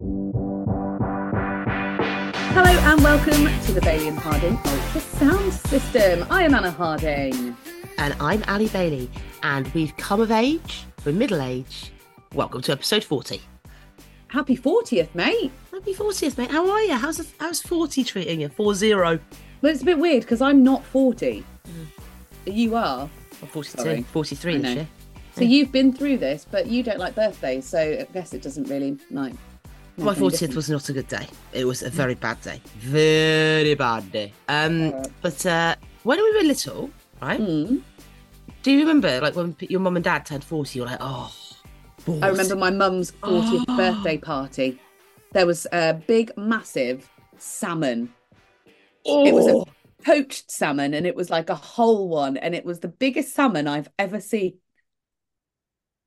Hello and welcome to the Bailey and Harding Ultra Sound System. I am Anna Harding. And I'm Ali Bailey, and we've come of age, we're middle age. Welcome to episode 40. Happy 40th, mate. Happy 40th, mate. How are you? How's, how's 40 treating you? 4 0. Well, it's a bit weird because I'm not 40. Mm. You are. I'm 42, Sorry. 43 this year. So you've been through this, but you don't like birthdays, so I guess it doesn't really like. My any 40th was not a good day. It was a very bad day. Very bad day. Um, Alright. But uh, when we were little, right? Mm. Do you remember, like, when your mum and dad turned 40, you're like, oh. I remember my mum's 40th Oh. birthday party. There was a big, massive salmon. It was a Oh. poached salmon, and it was like a whole one, and it was the biggest salmon I've ever seen.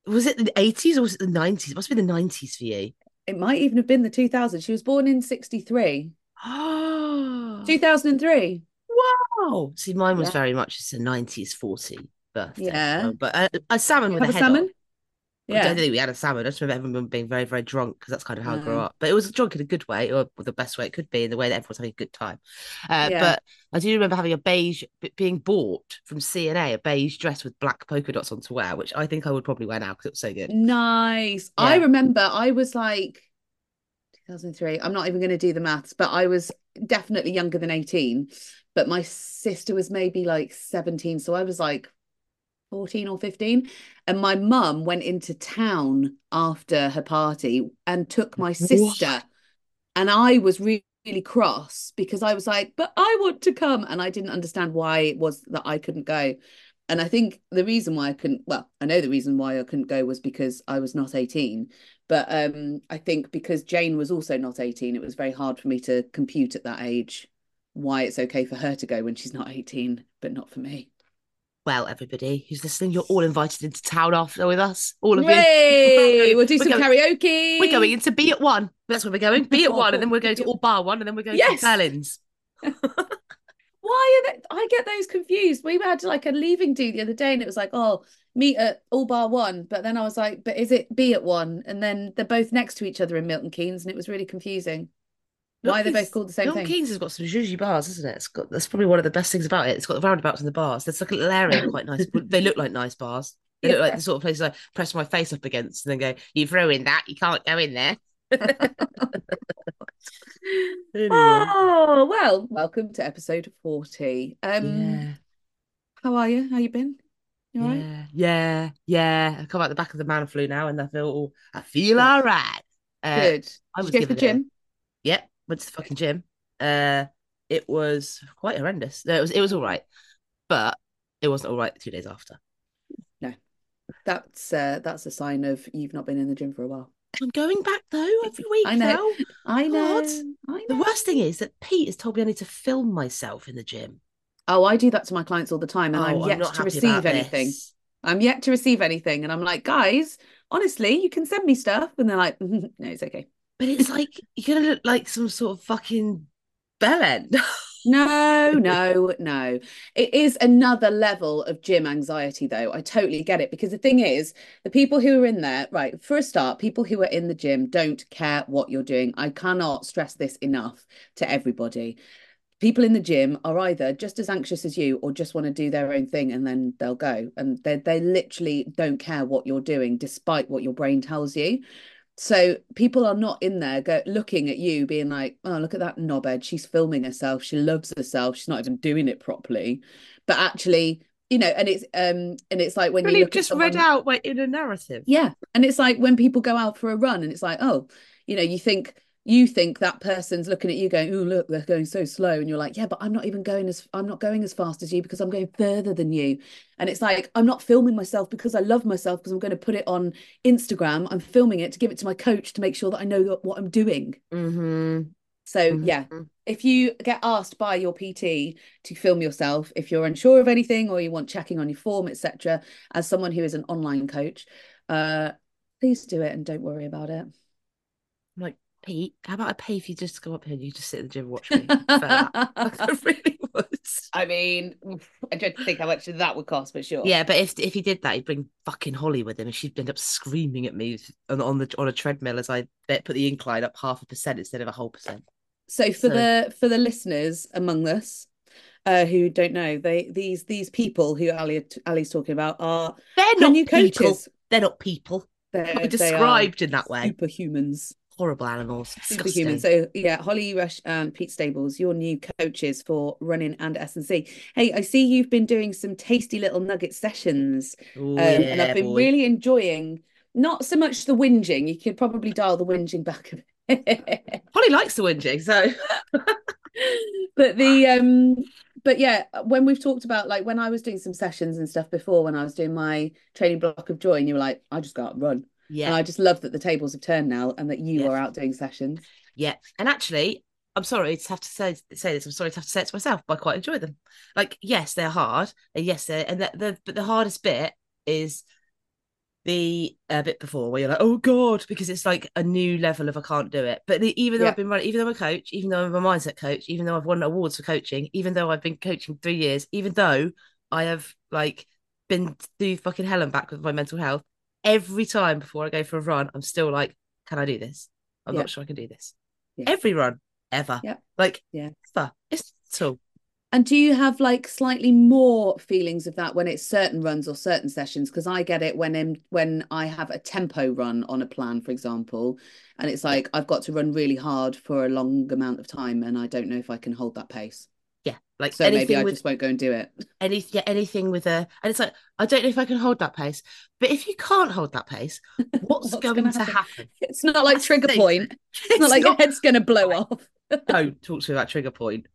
Was it the 80s or was it the 90s? It must be the 90s for you. It might even have been the 2000. She was born in 63. Oh. 2003. Wow. See, mine was Yeah. very much it's a 90s 40 birthday. Yeah. so- But a, a salmon with a a salmon? On. I don't think we had a salmon. I just remember everyone being very, very drunk because that's kind of how I grew up. But it was drunk in a good way, or the best way it could be, in the way that everyone's having a good time. Uh, Yeah. But I do remember having a beige, being bought from C&A, a beige dress with black polka dots on to wear, which I think I would probably wear now because it was so good. Nice. I remember I was like 2003. I'm not even going to do the maths, but I was definitely younger than 18. But my sister was maybe like 17. So I was like 14 or 15. And my mum went into town after her party and took my sister. And I was really, really cross because I was like, but I want to come. And I didn't understand why it was that I couldn't go. And I think the reason why I couldn't, well, I know the reason why I couldn't go was because I was not 18. But um, I think because Jane was also not 18, it was very hard for me to compute at that age why it's okay for her to go when she's not 18, but not for me. Well, everybody who's listening, you're all invited into town after with us. All of you. We'll do We're some going- karaoke. We're going into Be At One. That's where we're going. Be At One, and then we're going to all bar one, and then we're going Yes. to Berlin's. Why are they? I get those confused. We had like a leaving do the other day, and it was like, oh, meet at all bar one. But then I was like, but is it Be At One? And then they're both next to each other in Milton Keynes, and it was really confusing. Why are they both called the same Milton thing? Keynes has got some zhuzhy bars, isn't it? It's got that's probably one of the best things about it. It's got the roundabouts and the bars. There's like a little area quite nice. they look like nice bars. They look like the sort of places I press my face up against and then go, "You throw in that, you can't go in there." Anyway. Oh well, welcome to episode forty. Um, yeah, how are you? How you been? You all right? yeah, yeah, yeah. I come out the back of the man flu now, and I feel I feel all right. Uh, Good. I Did was you go to the gym? Yep, went to the fucking gym. Uh, it was quite horrendous. No, it was it was all right, but it wasn't all right two days after. No, that's uh, that's a sign of you've not been in the gym for a while. I'm going back though every week I know. now. I know. God. I The worst thing is that Pete has told me I need to film myself in the gym. Oh, I do that to my clients all the time, and oh, I'm yet not to receive anything. this. I'm yet to receive anything, and I'm like, guys, honestly, you can send me stuff, and they're like, no, it's okay. But it's like you're gonna look like some sort of fucking bellend. No, no, no. It is another level of gym anxiety, though. I totally get it because the thing is, the people who are in there, right, for a start, people who are in the gym don't care what you're doing. I cannot stress this enough to everybody. People in the gym are either just as anxious as you or just want to do their own thing and then they'll go. And they they literally don't care what you're doing, despite what your brain tells you. So people are not in there go, looking at you, being like, "Oh, look at that knobhead. She's filming herself. She loves herself. She's not even doing it properly." But actually, you know, and it's um, and it's like when you Really, at just read someone- out my inner narrative. yeah, and it's like when people go out for a run, and it's like, oh, you know, you think you think that person's looking at you going, oh, look, they're going so slow, and you're like, yeah, but I'm not even going as I'm not going as fast as you because I'm going further than you, and it's like I'm not filming myself because I love myself because I'm going to put it on Instagram. I'm filming it to give it to my coach to make sure that I know what I'm doing. Mm-hmm. So yeah, if you get asked by your PT to film yourself, if you're unsure of anything or you want checking on your form, etc., as someone who is an online coach, uh, please do it and don't worry about it. Like, Pete, how about I pay for you just to go up here and you just sit in the gym and watch me? For that. I really afterwards. I mean, I don't think how much that would cost, but sure. Yeah, but if if he did that, he'd bring fucking Holly with him, and she'd end up screaming at me on, on the on a treadmill as I put the incline up half a percent instead of a whole percent. So for So- the for the listeners among us uh, who don't know, they these these people who Ali Ali's talking about are They're not new people. coaches. They're not people. They're, Not they are described in that way. superhumans. Horrible animals. Superhuman. Disgusting. So yeah, Holly Rush and Pete Stables, your new coaches for running and S and C. Hey, I see you've been doing some tasty little nugget sessions, Oh, um, and I've been boy. really enjoying. Not so much the whinging. You could probably dial the whinging back a bit. Holly likes the whinging, so but the um but yeah when we've talked about like when i was doing some sessions and stuff before when i was doing my training block of joy and you were like i just go out and run and yeah, i just love that the tables have turned now and that you are out doing sessions yeah. And actually, I'm sorry to have to say say this. I'm sorry to have to say it to myself, but I quite enjoy them. Like, yes, they're hard, and yes, they're and the, the but the hardest bit is the uh, bit before where you're like, oh god, because it's like a new level of I can't do it. But the, even though Yeah. I've been running, even though I'm a coach, even though I'm a mindset coach, even though I've won awards for coaching, even though I've been coaching three years, even though I have like been through fucking hell and back with my mental health, every time before I go for a run, I'm still like, can I do this? I'm Yeah. not sure I can do this. Yeah. Every run ever, Yeah. like Yeah. ever. It's so and do you have like slightly more feelings of that when it's certain runs or certain sessions because i get it when I'm, when i have a tempo run on a plan for example and it's like i've got to run really hard for a long amount of time and i don't know if i can hold that pace yeah, like so maybe i with just won't go and do it any yeah, anything with a and it's like I don't know if I can hold that pace. But if you can't hold that pace, what's, What's going gonna happen? happen? it's not like That's trigger point it's not like your head's going to blow off don't talk to me about trigger point.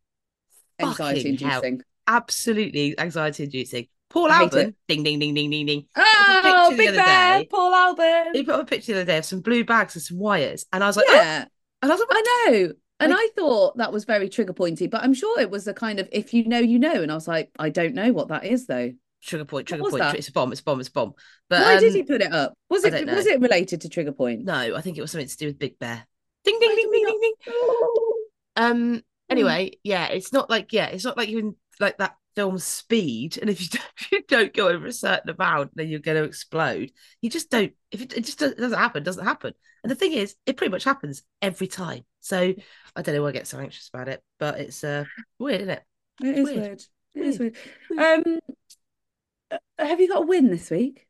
anxiety inducing Absolutely anxiety inducing. Paul Albon, ding ding ding ding ding ding. oh big bear day. paul albert He put up a picture the other day of some blue bags and some wires, and I was like, oh, yeah and I was like, I know. And Like- I thought that was very trigger pointy, but I'm sure it was a kind of if you know, you know. And I was like, I don't know what that is though. trigger point, trigger point. that? It's a bomb. It's a bomb. It's a bomb. But Why did um, he put it up? Was it was it related to trigger point? no, I think it was something to do with Big Bear. Ding ding Why ding ding ding ding. Um. Anyway, yeah, it's not like yeah, it's not like even like that film Speed. And if you don't, if you don't go over a certain amount, then you're going to explode. You just don't. If it, it just doesn't doesn't happen, doesn't happen. And the thing is, it pretty much happens every time. So I don't know why I get so anxious about it, but it's uh weird, isn't it? It is Weird. weird. It is weird. Um, uh, have you got a win this week?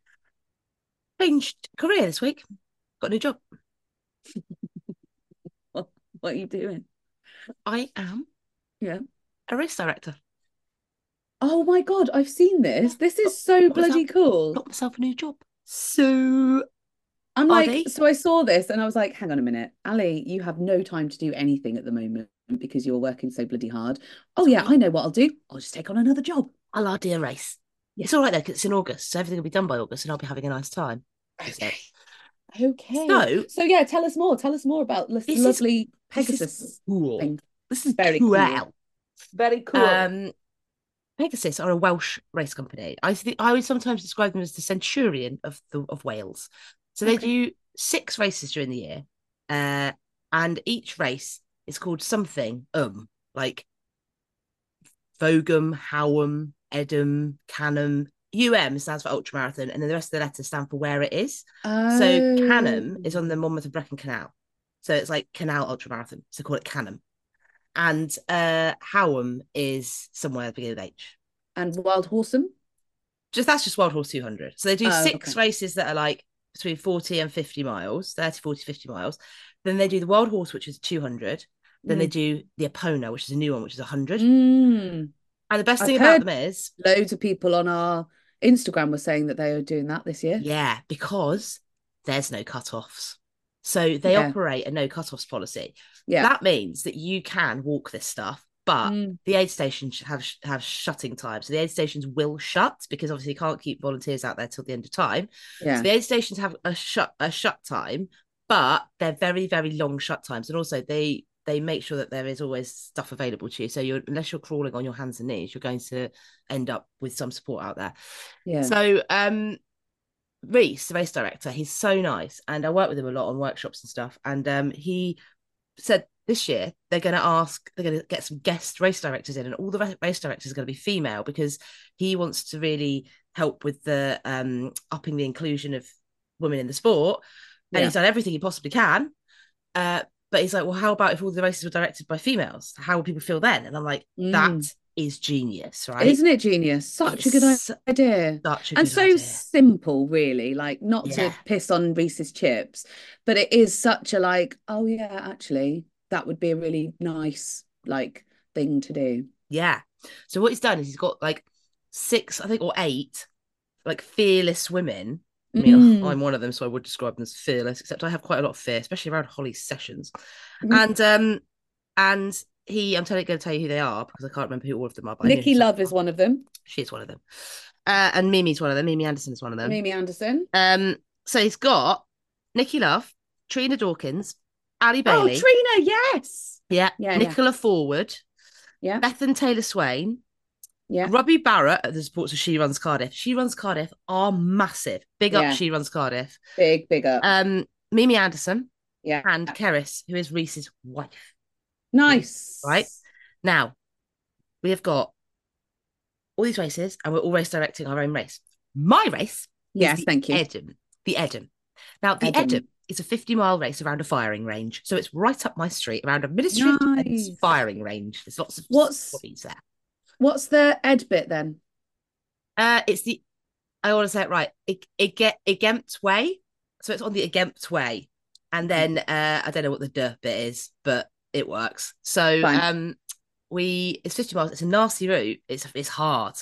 Changed career this week. Got a new job. What are you doing? I am Yeah. a race director. Oh my God, I've seen this. This is so was bloody that? cool. Got myself a new job. So I'm like, they? so I saw this and I was like, hang on a minute, Ali, you have no time to do anything at the moment because you're working so bloody hard. Oh yeah, I know what I'll do. I'll just take on another job. I'll do a race. Yeah. It's all right though, 'cause it's in August, so everything will be done by August, and I'll be having a nice time. Said. Okay. So- so yeah, tell us more. Tell us more about this This is- lovely This Pegasus is cool. thing. This is Very cool. cool. Very cool. Um, Pegasus are a Welsh race company. I think I would sometimes describe them as the Centurion of the of Wales. So they do six races during the year, uh, and each race is called something um like Vogum, Howam, Edam, Canham. UM stands for ultra marathon, and then the rest of the letters stand for where it is. So Canham is on the Monmouth and Brecon Canal. So it's like Canal Ultra Marathon. So call it Canham. And uh Howam is somewhere at the beginning of H. and Wild Horsem. Just that's just Wild Horse 200. So they do Oh, six okay. races that are like between 40 and 50 miles, 30, 40, 50 miles. Then they do the Wild Horse, which is 200. Then they do the Epona, which is a new one, which is 100. Mm. And the best I've thing about them is, Loads of people on our Instagram were saying that they were doing that this year. yeah, because there's no cut-offs. So they Yeah. operate a no cut-offs policy. Yeah. That means that you can walk this stuff, but Mm. the aid stations have have shutting times. So the aid stations will shut because obviously you can't keep volunteers out there till the end of time. Yeah. So the aid stations have a shut a shut time, but they're very very long shut times, and also they they make sure that there is always stuff available to you. So you're unless you're crawling on your hands and knees, you're going to end up with some support out there. yeah. So um Reese, the race director, he's so nice. And I work with him a lot on workshops and stuff. And um he said this year they're going to ask, they're going to get some guest race directors in, and all the race directors are going to be female because he wants to really help with the um, upping the inclusion of women in the sport. And Yeah. he's done everything he possibly can. Uh, but he's like, well, how about if all the races were directed by females? How would people feel then? And I'm like, Mm. that is genius, right? Isn't it genius? Such a good idea. Such a And so idea. simple, really. Like, not Yeah. to piss on Reese's chips, but it is such a like, oh, yeah, actually, that would be a really nice, like, thing to do. Yeah. So what he's done is he's got like six, I think, or eight, like fearless women. I mean, Mm. I'm one of them, so I would describe them as fearless. Except I have quite a lot of fear, especially around Holly's sessions. Mhm. And um, and he, I'm telling, going to tell you who they are because I can't remember who all of them are. But Nikki Love is one of them. She's one of them, uh, and Mimi's one of them. Mimi Anderson is one of them. Mimi Anderson. Um, so he's got Nikki Love, Trina Dawkins, Ali Bailey. Oh, Trina, yes. yeah, Yeah, yeah. Nicola Forward, Yeah. Bethan Taylor Swain, Yeah. Robbie Barrett at the supports of She Runs Cardiff. She Runs Cardiff are massive. Big up Yeah. She Runs Cardiff. Big, big up. Um, Mimi Anderson yeah. and Keris, who is Reese's wife. Nice. Right? Now, we have got all these races, and we're all race directing our own race. My race Yes, thank you. Edam. The Edam. Now, the Edam. Edam is a 50 mile race around a firing range. So it's right up my street around a Ministry of Defence firing range. There's lots of What's- hobbies there. What's the Ed bit then? Uh, it's the I want to say it right. It it get Epynt way, so it's on the Epynt way, and then uh, I don't know what the der bit is, but it works. So Fine. um, we it's fifty miles. It's a nasty route. It's it's hard.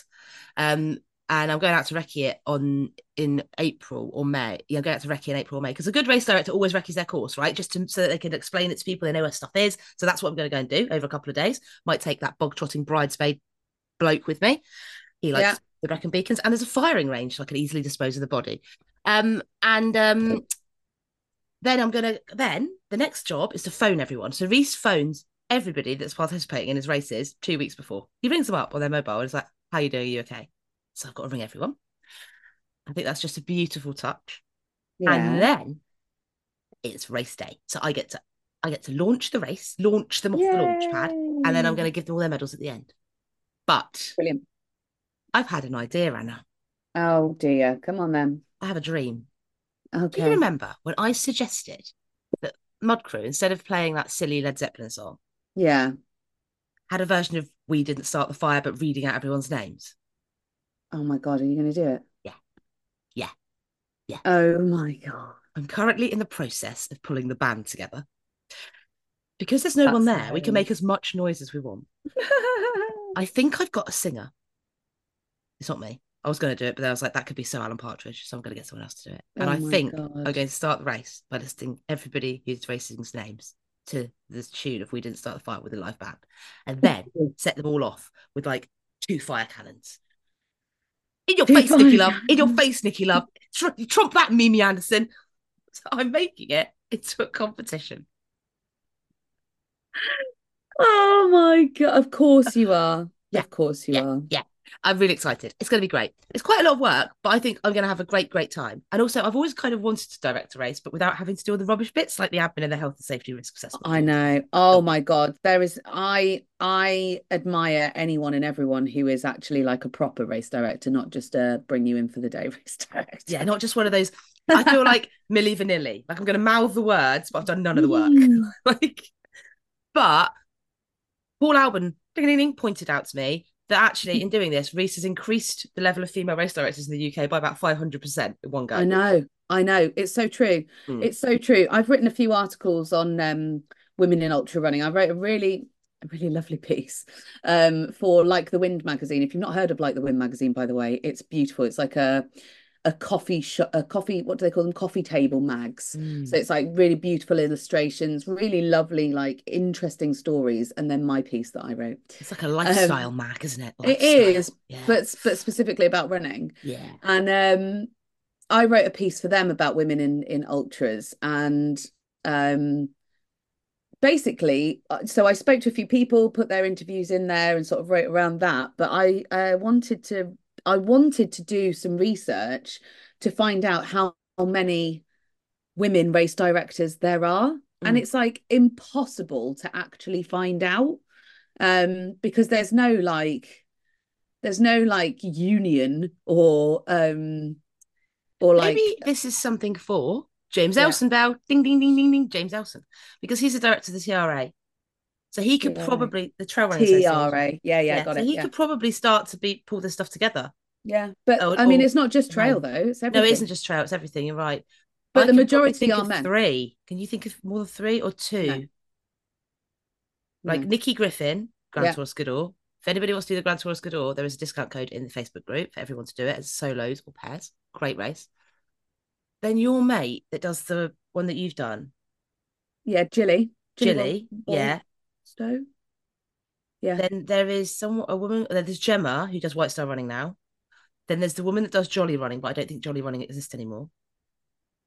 Um, and I'm going out to recce it on in April or May. Yeah, I'm going out to recce in April or May because a good race director always recces their course, right? Just to, so that they can explain it to people. They know where stuff is. So that's what I'm going to go and do over a couple of days. Might take that bog trotting bridesmaid bloke with me. He likes Yeah. the Brecon Beacons, and there's a firing range, so I can easily dispose of the body. Um, and um, then I'm gonna then the next job is to phone everyone. So Reese phones everybody that's participating in his races two weeks before. He rings them up on their mobile and is like, "How you doing? Are you okay?" So I've got to ring everyone. I think that's just a beautiful touch. And then it's race day, so I get to I get to launch the race, launch them off the launch pad, and then I'm going to give them all their medals at the end. But Brilliant. I've had an idea, Anna. Oh dear. Come on then. I have a dream. Do you remember when I suggested that Mud Crew, instead of playing that silly Led Zeppelin song, Yeah. had a version of We Didn't Start the Fire, but reading out everyone's names? Oh my God, are you going to do it? Yeah. Yeah. Yeah. Oh my God. I'm currently in the process of pulling the band together. Because there's no one That's there, we can make as much noise as we want. I think I've got a singer. It's not me. I was going to do it, but then I was like, that could be Sir Alan Partridge, so I'm going to get someone else to do it. And Oh I think God. I'm going to start the race by listing everybody who's racing's names to the tune of We Didn't Start the Fire with a live band. And then set them all off with like two fire cannons. In your Two face, Nicky Love. In your face, Nicky Love. Tr- trump that, Mimi Anderson. So I'm making it into a competition. Oh my God. Of course you are. Yeah. Of course you Yeah. are. Yeah. I'm really excited. It's going to be great. It's quite a lot of work, but I think I'm going to have a great, great time. And also, I've always kind of wanted to direct a race, but without having to do all the rubbish bits like the admin and the health and safety risk assessment. I know. Oh my God. There is I I admire anyone and everyone who is actually like a proper race director, not just a bring you in for the day race director. Yeah, not just one of those. I feel like Milli Vanilli. Like I'm going to mouth the words, but I've done none of the work. Mm. like, but Paul Albon pointed out to me that actually in doing this, Reese has increased the level of female race directors in the UK by about 500% in one go. I know. I know. It's so true. Mm. It's so true. I've written a few articles on um, women in ultra running. I wrote a really, a really lovely piece um, for Like the Wind magazine. If you've not heard of Like the Wind magazine, by the way, it's beautiful. It's like a a coffee shop, a coffee. What do they call them? Coffee table mags. Mm. So it's like really beautiful illustrations, really lovely, like interesting stories, and then my piece that I wrote. It's like a lifestyle mag, isn't it? Um, It Lifestyle. is, Yeah. but but specifically about running. yeah. And um, I wrote a piece for them about women in in ultras, and um, basically, uh, so I spoke to a few people, put their interviews in there, and sort of wrote around that. But I uh, wanted to, I wanted to do some research to find out how many women race directors there are. and Mm. it's like impossible to actually find out um because there's no like there's no like union or um or like Maybe this is something for James Yeah. Elson Bell. Ding, ding, ding, ding, ding. James Elson. Because he's the director of the TRA. So he could probably, the Trail Running TRA yeah yeah, got so it he yeah. could probably start to be pull this stuff together. yeah but Oh, I mean or- it's not just trail no. though it's No, everything it isn't just trail, it's everything. You're right. But I the majority think are of men. Three. Can you think of more than three or two? Like No. Nikki Griffin, Grand Yeah. Tour Skiddaw. If anybody wants to do the Grand Tour Skiddaw, there is a discount code in the Facebook group for everyone to do it as solos or pairs. Great race. Then your mate that does the one that you've done, yeah Jilly Jilly, yeah. Stowe yeah Then there is some a woman. There's Gemma who does White Star Running now. Then there's the woman that does Jolly Running, but I don't think Jolly Running exists anymore.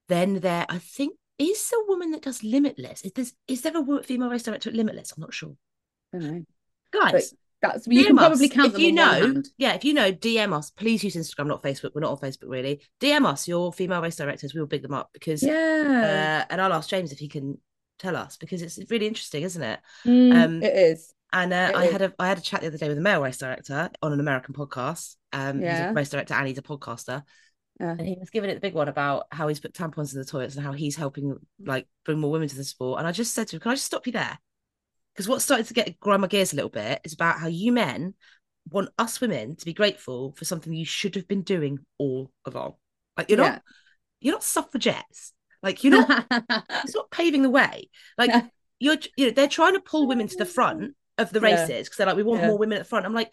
Then there, I think, is the woman that does Limitless. Is there, is there a female race director at Limitless? I'm not sure. I don't know Guys, that's you can probably us. count if you know, yeah, if you know, DM us. Please use Instagram, not Facebook. We're not on Facebook really. DM us your female race directors. We will big them up because, yeah uh, and I'll ask James if he can tell us because it's really interesting, isn't it? Mm, um, it is And uh, It I is. had a I had a chat the other day with a male race director on an American podcast. Um, he's Yeah. a race director and he's a podcaster, Yeah. and he was giving it the big one about how he's put tampons in the toilets and how he's helping like bring more women to the sport. And I just said to him, "Can I just stop you there?" Because what started to get grind my gears a little bit is about how you men want us women to be grateful for something you should have been doing all along. Like you're not you're not suffragettes. Like you're not it's not paving the way. Like Yeah. you're, you know, they're trying to pull women to the front of the races because they're like, we want Yeah. more women at the front. I'm like,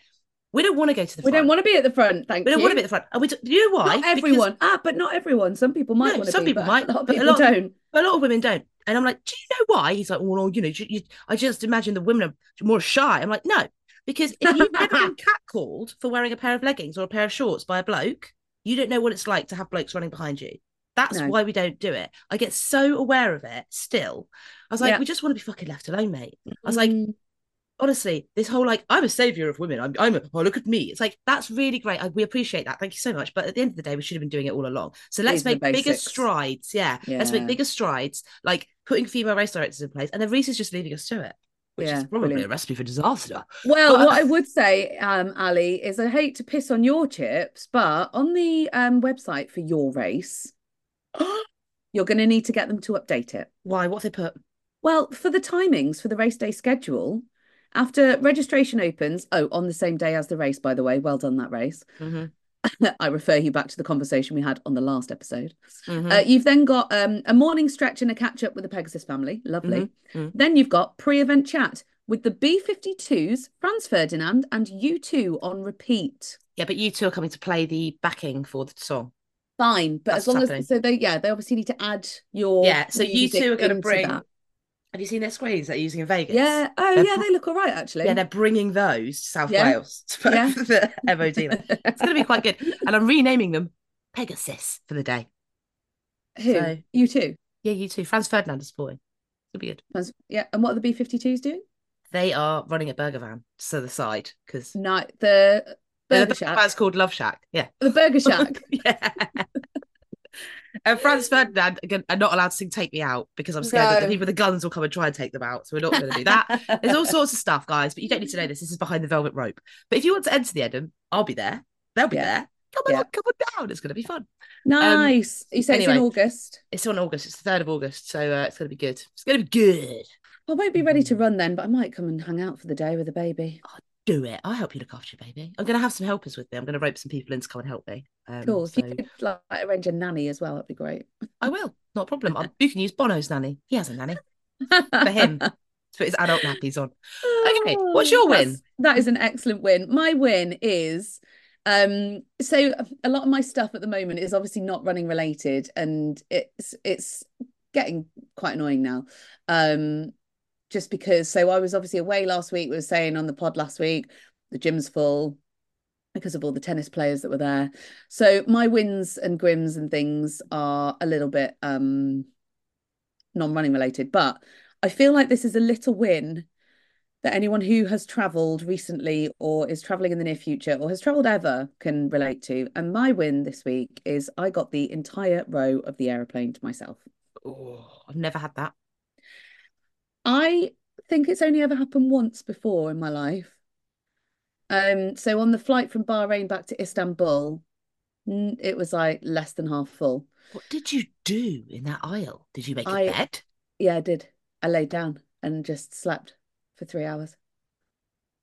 we don't want to go to the front. we don't want to be at the front thank you. we don't want to be at the front. And we do, you know why? not Because- everyone ah but not everyone some people might No, want to some be, people but might, a lot of but a people lot- don't but a lot of women don't. And I'm like, do you know why? He's like, well, you know, you, you, I just imagine the women are more shy. I'm like, no, because if you've never been catcalled for wearing a pair of leggings or a pair of shorts by a bloke, you don't know what it's like to have blokes running behind you. That's No. why we don't do it. I get so aware of it still. I was like, Yeah. we just want to be fucking left alone, mate. I was like, Mm, honestly, this whole like, I'm a savior of women. I'm, I'm a, oh, look at me. It's like, that's really great. I, we appreciate that. Thank you so much. But at the end of the day, we should have been doing it all along. So let's These make bigger strides. Yeah. Let's make bigger strides, like putting female race directors in place. And then Reese is just leaving us to it, which Yeah, is probably brilliant. a recipe for disaster. Well, But- what I would say, um, Ali, is I hate to piss on your chips, but on the um, website for your race, you're going to need to get them to update it. Why? What they put? Well, for the timings for the race day schedule, after registration opens, oh, on the same day as the race, by the way, well done that race. Mhm, I refer you back to the conversation we had on the last episode. mhm. Uh, you've then got um, a morning stretch and a catch up with the Pegasus family. Lovely. mhm. Then you've got pre event chat with the B52s, Franz Ferdinand, and you two on repeat. yeah, but you two are coming to play the backing for the song. Fine, but That's as long happening. as so they yeah they obviously need to add your Yeah. So you two are going to bring. that. Have you seen their screens they're using in Vegas? yeah oh They're yeah they look all right actually Yeah, they're bringing those to South Yeah. Wales to put Yeah. the MOD. It's going to be quite good. And I'm renaming them Pegasus for the day. who So- you two Yeah, you too. Franz Ferdinand is supporting. It'll be good. Franz- yeah and what are the B52s doing They are running a burger van to the side because no the Burger Shack van's called Love Shack. Yeah. the Burger Shack yeah. And Franz Ferdinand again are not allowed to sing "Take Me Out" because I'm scared that the people with the guns will come and try and take them out. So we're not going to do that. There's all sorts of stuff, guys, but you don't need to know this. This is behind the velvet rope. But if you want to enter the Edom, I'll be there. They'll be Yeah. there. Come on, Yeah. come on down. It's going to be fun. nice you say it's in August It's on August. It's the third of August, so uh, it's going to be good. It's going to be good. I won't be ready to Mm. run then but I might come and hang out for the day with the baby Do it. I'll help you look after your baby. I'm going to have some helpers with me. I'm going to rope some people in to come and help me. Um, cool if so you could like arrange a nanny as well that'd be great I will. Not a problem. I- you can use Bono's nanny. He has a nanny for him to put his adult nappies on. Okay, what's your win? That's- that is an excellent win. My win is um so a lot of my stuff at the moment is obviously not running related and it's it's getting quite annoying now. Um just because so I was obviously away last week, we were saying on the pod last week, the gym's full because of all the tennis players that were there. So my wins and grims and things are a little bit um non-running related, but I feel like this is a little win that anyone who has traveled recently or is traveling in the near future or has traveled ever can relate to. And my win this week is I got the entire row of the aeroplane to myself. Oh, I've never had that. I think it's only ever happened once before in my life. Um, so on the flight from Bahrain back to Istanbul, it was like less than half full. What did you do in that aisle? Did you make a bed? Yeah, I did. I laid down and just slept for three hours.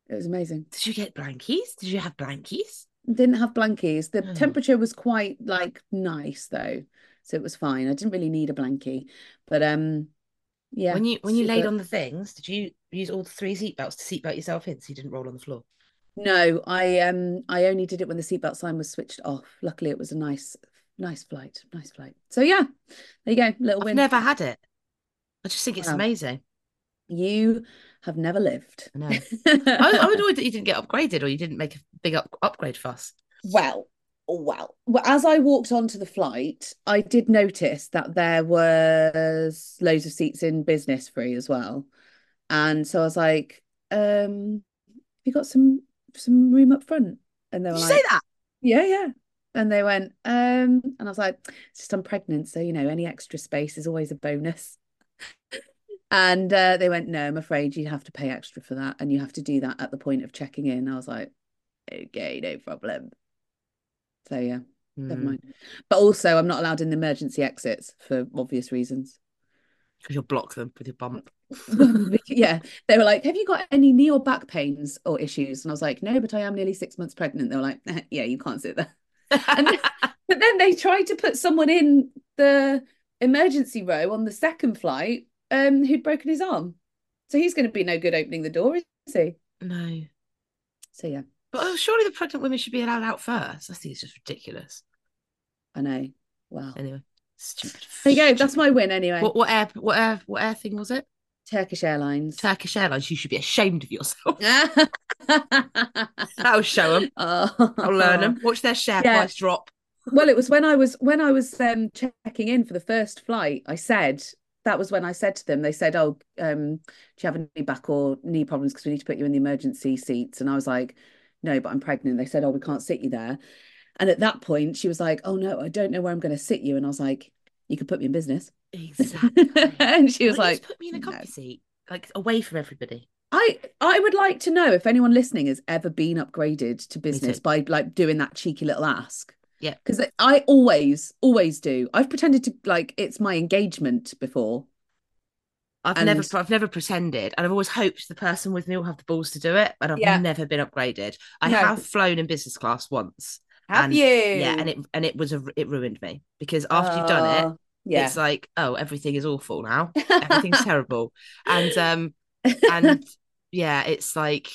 It was amazing. Did you get blankies? Did you have blankies? Didn't have blankies. The Oh. temperature was quite like nice though, so it was fine. I didn't really need a blankie, but um, yeah. when you when you laid on the things, did you use all the three seatbelts to seatbelt yourself in so you didn't roll on the floor? No, I um I only did it when the seatbelt sign was switched off. Luckily, it was a nice, nice flight, nice flight. So yeah, there you go, little I've win. never had it. I just think it's Wow. amazing. You have never lived. I know. I, I would annoyed that you didn't get upgraded or you didn't make a big up, upgrade fuss. Well, well, well, as I walked onto the flight, I did notice that there was loads of seats in business free as well. And so I was like, um, have you got some some room up front? And they Did were you like, say that? Yeah, yeah. And they went, um, and I was like, it's just I'm pregnant, so you know, any extra space is always a bonus. And uh, they went, no, I'm afraid you have to pay extra for that, and you have to do that at the point of checking in. I was like, okay, no problem. So yeah, never Hmm, mind. But also, I'm not allowed in the emergency exits for obvious reasons. Because you'll block them with your bump. yeah, they were like, "Have you got any knee or back pains or issues?" And I was like, "No, but I am nearly six months pregnant." They were like, "Yeah, you can't sit there." Then- But then they tried to put someone in the emergency row on the second flight um, who'd broken his arm. So he's going to be no good opening the door, is he? no. So yeah, But oh, surely the pregnant women should be allowed out first. I think it's just ridiculous. I know. Well, Anyway, stupid. There you go. That's my win anyway. What, what air what air what air thing was it? Turkish Airlines. Turkish Airlines. You should be ashamed of yourself. oh, That'll show them. I'll learn them. Watch their share Yeah. price drop. Well, it was when I was when I was um checking in for the first flight. I said that was when I said to them. They said, "Oh, um, do you have any back or knee problems? Because we need to put you in the emergency seats." And I was like, "No, but I'm pregnant." They said, "Oh, we can't sit you there." And at that point, she was like, "Oh no, I don't know where I'm going to sit you." And I was like, "You could put me in business." Exactly. and she was Why like, just put me in a "No." seat, like away from everybody. I I would like to know if anyone listening has ever been upgraded to business by like doing that cheeky little ask. Yeah. Because I always, always do. I've pretended to like it's my engagement before. I've And- never, I've never pretended, and I've always hoped the person with me will have the balls to do it, but I've Yeah. never been upgraded. I No. have flown in business class once, Have And- you? yeah, and it and it was a it ruined me because after you've done it, Oh, yeah. it's like oh everything is awful now, everything's terrible, and um and yeah, it's like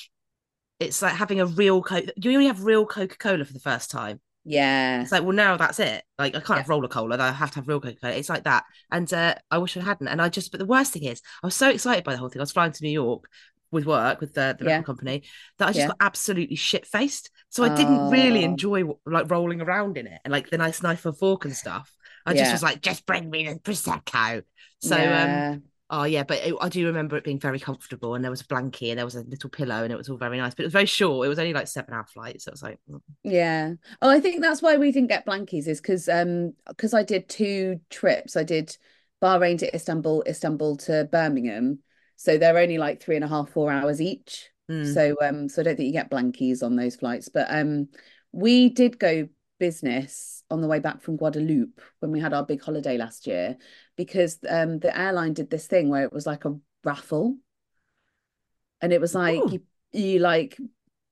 it's like having a real coke. You only have real Coca Cola for the first time. Yeah. It's like, well, now that's it. Like, I can't Yeah. have Rola Cola. I have to have real Cola. It's like that. And uh, I wish I hadn't. And I just, but the worst thing is, I was so excited by the whole thing. I was flying to New York with work with the, the Yeah. record company that I just Yeah. got absolutely shit faced. So I didn't really Oh. enjoy like rolling around in it and like the nice knife and fork and stuff. I just was like, just bring me the prosecco. So um. Oh yeah, but it, I do remember it being very comfortable, and there was a blanket, and there was a little pillow, and it was all very nice. But it was very short. It was only like seven hour flight, so it was like, mm. Yeah. Oh, I think that's why we didn't get blankies is because um because I did two trips. I did Bahrain to Istanbul, Istanbul to Birmingham. So they're only like three and a half, four hours each. mm. So um so I don't think you get blankies on those flights. But um we did go business on the way back from Guadeloupe when we had our big holiday last year because um the airline did this thing where it was like a raffle. And it was like Ooh. you you like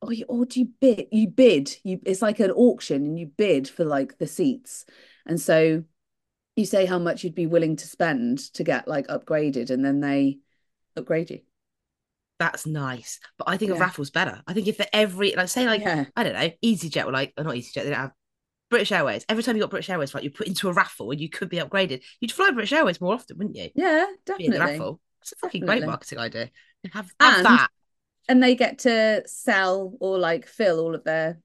oh you or do you bid you bid you it's like an auction and you bid for like the seats. And so you say how much you'd be willing to spend to get like upgraded and then they upgrade you. that's nice. But I think a raffle's better. I think if for every like say like Yeah. I don't know, EasyJet or like or not EasyJet, they don't have British Airways. Every time you got British Airways flight, you put into a raffle and you could be upgraded. You'd fly British Airways more often, wouldn't you? Yeah, Be in the definitely. raffle. It's a fucking great marketing idea. Have, have And- that. And they get to sell or like fill all of their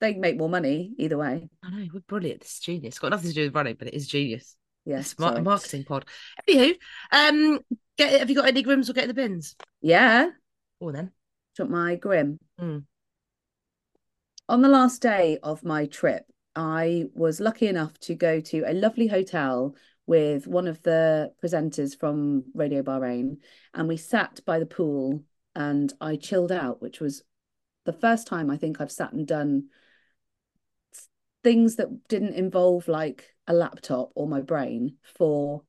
they make more money either way. I know, we're brilliant. This is genius. It's got nothing to do with running, but it is genius. Yeah. Mar- marketing pod. Anywho, um, get have you got any grims or get in the bins? Yeah. Or then. Took my grim. Mm. On the last day of my trip, I was lucky enough to go to a lovely hotel with one of the presenters from Radio Bahrain, and we sat by the pool and I chilled out, which was the first time I think I've sat and done things that didn't involve like a laptop or my brain for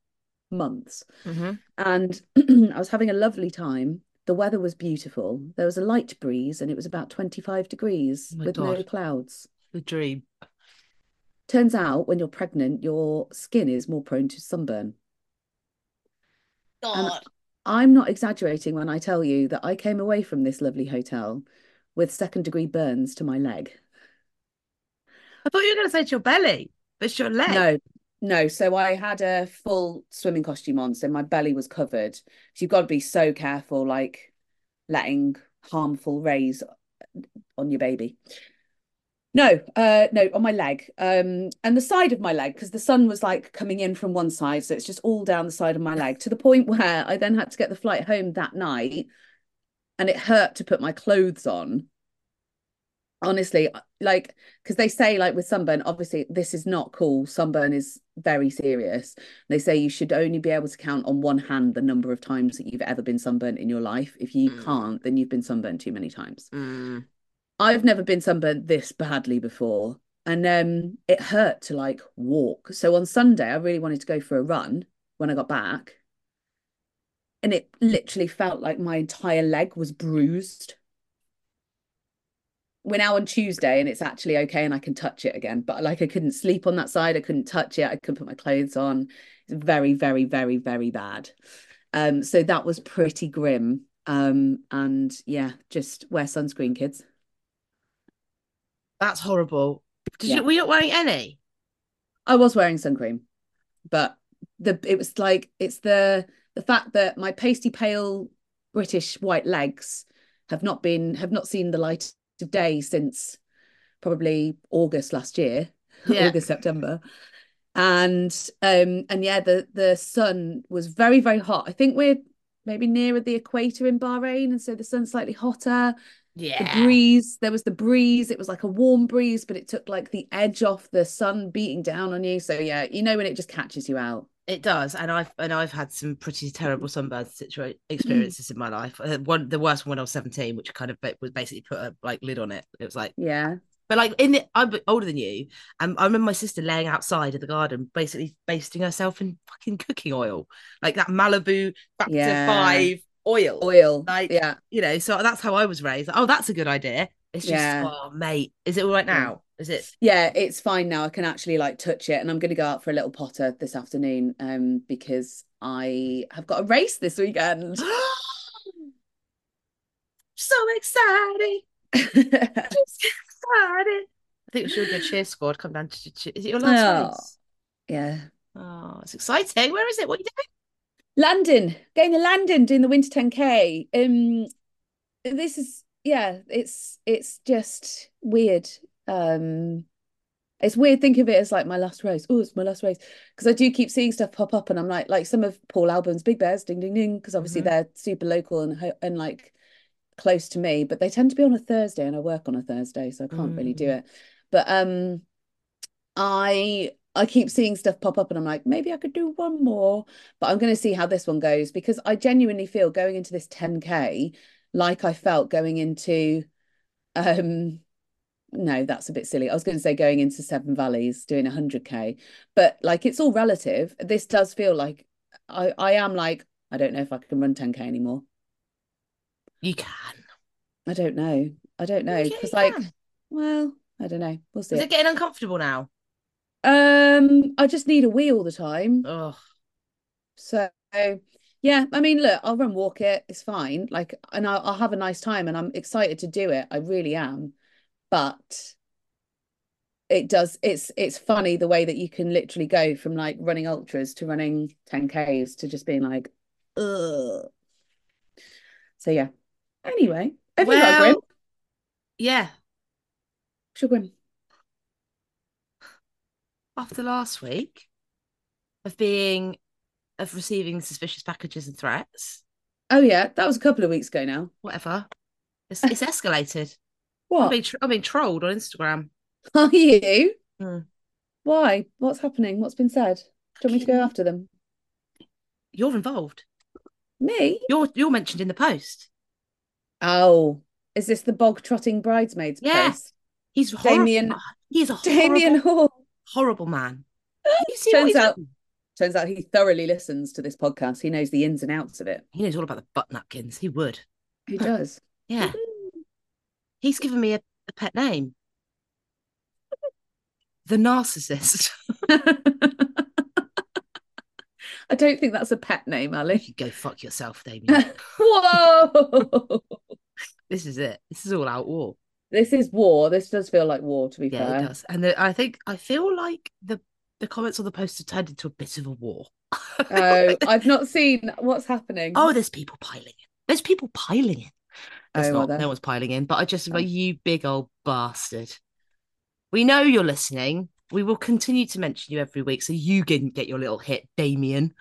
months. Mm-hmm. And I was having a lovely time. The weather was beautiful. There was a light breeze and it was about 25 degrees Oh with no clouds. The dream. Turns out when you're pregnant, your skin is more prone to sunburn. And I'm not exaggerating when I tell you that I came away from this lovely hotel with second degree burns to my leg. I thought you were going to say it's your belly, but it's your leg. No, no. So I had a full swimming costume on, so my belly was covered. So you've got to be so careful, like letting harmful rays on your baby. No, uh, no, on my leg, um, and the side of my leg, because the sun was like coming in from one side, so it's just all down the side of my leg to the point where I then had to get the flight home that night, and it hurt to put my clothes on. Honestly, like, because they say, like, with sunburn, obviously, this is not cool. Sunburn is very serious. They say you should only be able to count on one hand the number of times that you've ever been sunburnt in your life. If you Mm. can't, then you've been sunburnt too many times. Mm. I've never been sunburnt this badly before. And um, it hurt to like walk. So on Sunday, I really wanted to go for a run when I got back. And it literally felt like my entire leg was bruised. We're now on Tuesday and it's actually okay and I can touch it again. But like I couldn't sleep on that side. I couldn't touch it. I couldn't put my clothes on. It's very, very, very, very bad. Um, so that was pretty grim. Um, and yeah, just wear sunscreen, kids. That's horrible. Did Yeah. you, were you not wearing any? I was wearing sun cream, but the it was like it's the the fact that my pasty pale British white legs have not been have not seen the light of day since probably August last year, Yeah. August September, and um and yeah the the sun was very very hot. I think we're maybe nearer the equator in Bahrain, and so the sun's slightly hotter the Yeah. breeze there was the breeze it was like a warm breeze but it took like the edge off the sun beating down on you so yeah you know when it just catches you out It does, and I've and I've had some pretty terrible sunburn situa- experiences in my life. Uh, One, the worst one when I was seventeen, which kind of was basically put a like lid on it. It was like, yeah but like in the, I'm older than you, and I remember my sister laying outside of the garden, basically basting herself in fucking cooking oil, like that Malibu Factor Yeah. Five oil. oil Like, yeah You know, so that's how I was raised. Oh, that's a good idea. It's just, Yeah. oh mate, is it all right now? Is it? yeah it's fine now I can actually like touch it and I'm going to go out for a little potter this afternoon um because I have got a race this weekend so exciting. So excited. I think we should do a cheer squad. Come down to cheer. Is it your last Oh. race? yeah Oh, it's exciting. Where is it? What are you doing? London, going to London doing the Winter 10K. Um, this is yeah, it's it's just weird. Um, it's weird thinking of it as like my last race. Oh, it's my last race because I do keep seeing stuff pop up, and I'm like, like some of Paul Albon's Big Bears, ding ding ding, because obviously Mhm. they're super local and and like close to me, but they tend to be on a Thursday, and I work on a Thursday, so I can't really do Mm. it. But um, I I keep seeing stuff pop up and I'm like, maybe I could do one more, but I'm going to see how this one goes because I genuinely feel going into this 10K like I felt going into um no, that's a bit silly. I was going to say going into Seven Valleys doing 100K, but like it's all relative. This does feel like I I am like I don't know if I can run 10K anymore. You can. I don't know. I don't know because like well, I don't know. We'll see. Is it getting uncomfortable now? Um, I just need a wee all the time. Oh, So yeah, I mean, look, I'll run walk it. It's fine. Like, and I'll, I'll have a nice time, and I'm excited to do it. I really am. But it does. It's it's funny the way that you can literally go from like running ultras to running 10Ks to just being like, ugh. So yeah. Anyway, have you got a grim? well, yeah. Your grim? After last week of being of receiving suspicious packages and threats, Oh yeah, that was a couple of weeks ago now. whatever, it's it's escalated. I'm What being tr- I'm being trolled on Instagram. are you? Hmm. Why? What's happening? What's been said? Do you want me to go after them? You're involved. Me? You're you're mentioned in the post. Oh, is this the bog trotting bridesmaids Yeah. post? He's horrible. Damian- He's a Damian horrible, Hall. Horrible man. You see Turns out- done? Turns out he thoroughly listens to this podcast. He knows the ins and outs of it. he knows all about the butt napkins. He would. He does. Yeah. He's given me a, a pet name. The narcissist. I don't think that's a pet name, You Ali. could go fuck yourself, Damian. Whoa! this is it. This is all out war. This is war. This does feel like war, to be Yeah, fair. it does. And the, I think I feel like the the comments on the post have turned into a bit of a war. Oh, I've not seen what's happening. oh, there's people piling in. There's people piling in. There's Oh, not. there? No one's piling in. But I just Oh. you, big old bastard. We know you're listening. We will continue to mention you every week, so you can get your little hit, Damian.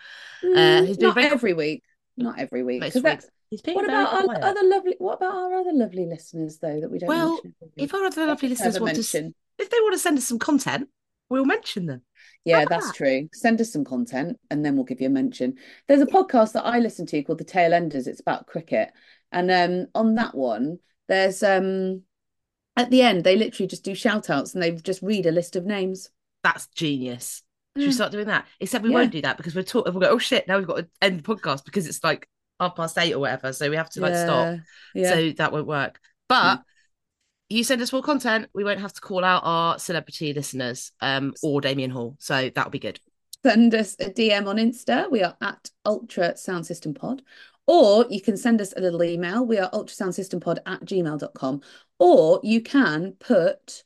Mm, he's been not very- every week. Not every week. Most 'cause that's. He's being what about our quiet. other lovely what about our other lovely listeners though that we don't Well, mention? If our other lovely listeners have a want to, s- if they want to send us some content, we'll mention them. Yeah, about that's that? true. Send us some content and then we'll give you a mention. There's a podcast that I listen to called The Tail Enders. It's about cricket. And um on that one, there's um at the end they literally just do shout outs and they just read a list of names. That's genius. Should we Mm. start doing that? Except we Yeah. won't do that because we're talking. We'll go. Oh shit! Now we've got to end the podcast because it's like half past eight or whatever. So we have to like stop. Yeah. Yeah. So that won't work. But you send us more content. We won't have to call out our celebrity listeners um, or Damian Hall. So that'll be good. send us a DM on Insta. We are at Ultra Sound System Pod. Or you can send us a little email. We are ultrasoundsystempod at gmail.com. Or you can put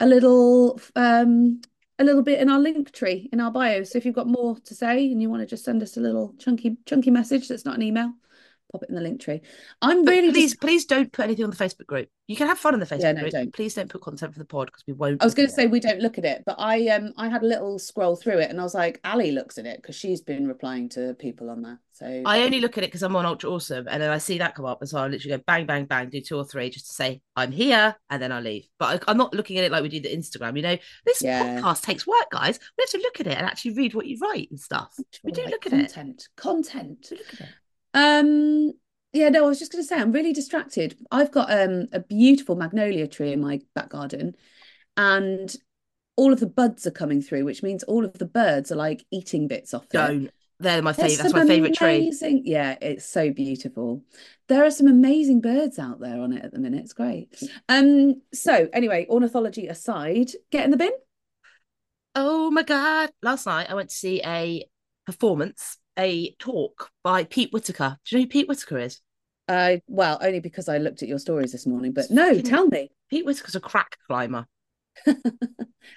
a little um a little bit in our link tree in our bio. So if you've got more to say and you want to just send us a little chunky chunky message that's not an email, pop it in the link tree. I'm But really please, just please don't put anything on the Facebook group. You can have fun in the Facebook Yeah, no, group. don't. Please don't put content for the pod because we won't. I was going to say we don't look at it, but I um I had a little scroll through it and I was like, Ali looks at it because she's been replying to people on there. So I only look at it because I'm on Ultra Awesome, and then I see that come up, and so I literally go bang, bang, bang, do two or three just to say I'm here, and then I leave. But I, I'm not looking at it like we do the Instagram. You know, this Yeah. podcast takes work, guys. We have to look at it and actually read what you write and stuff. We do Like look at it. content. Content. We look at it. Um, yeah, no, I was just going to say I'm really distracted. I've got um a beautiful magnolia tree in my back garden, and all of the buds are coming through, which means all of the birds are like eating bits off it. Don't. They're my favorite. That's my favorite tree. amazing, yeah, it's so beautiful. There are some amazing birds out there on it at the minute. It's great. Um, so anyway, ornithology aside, get in the bin. Oh my god! Last night I went to see a performance, a talk by Pete Whitaker. Do you know who Pete Whitaker is? Uh, well, only because I looked at your stories this morning, but no, tell me. Pete Whitaker's a crack climber.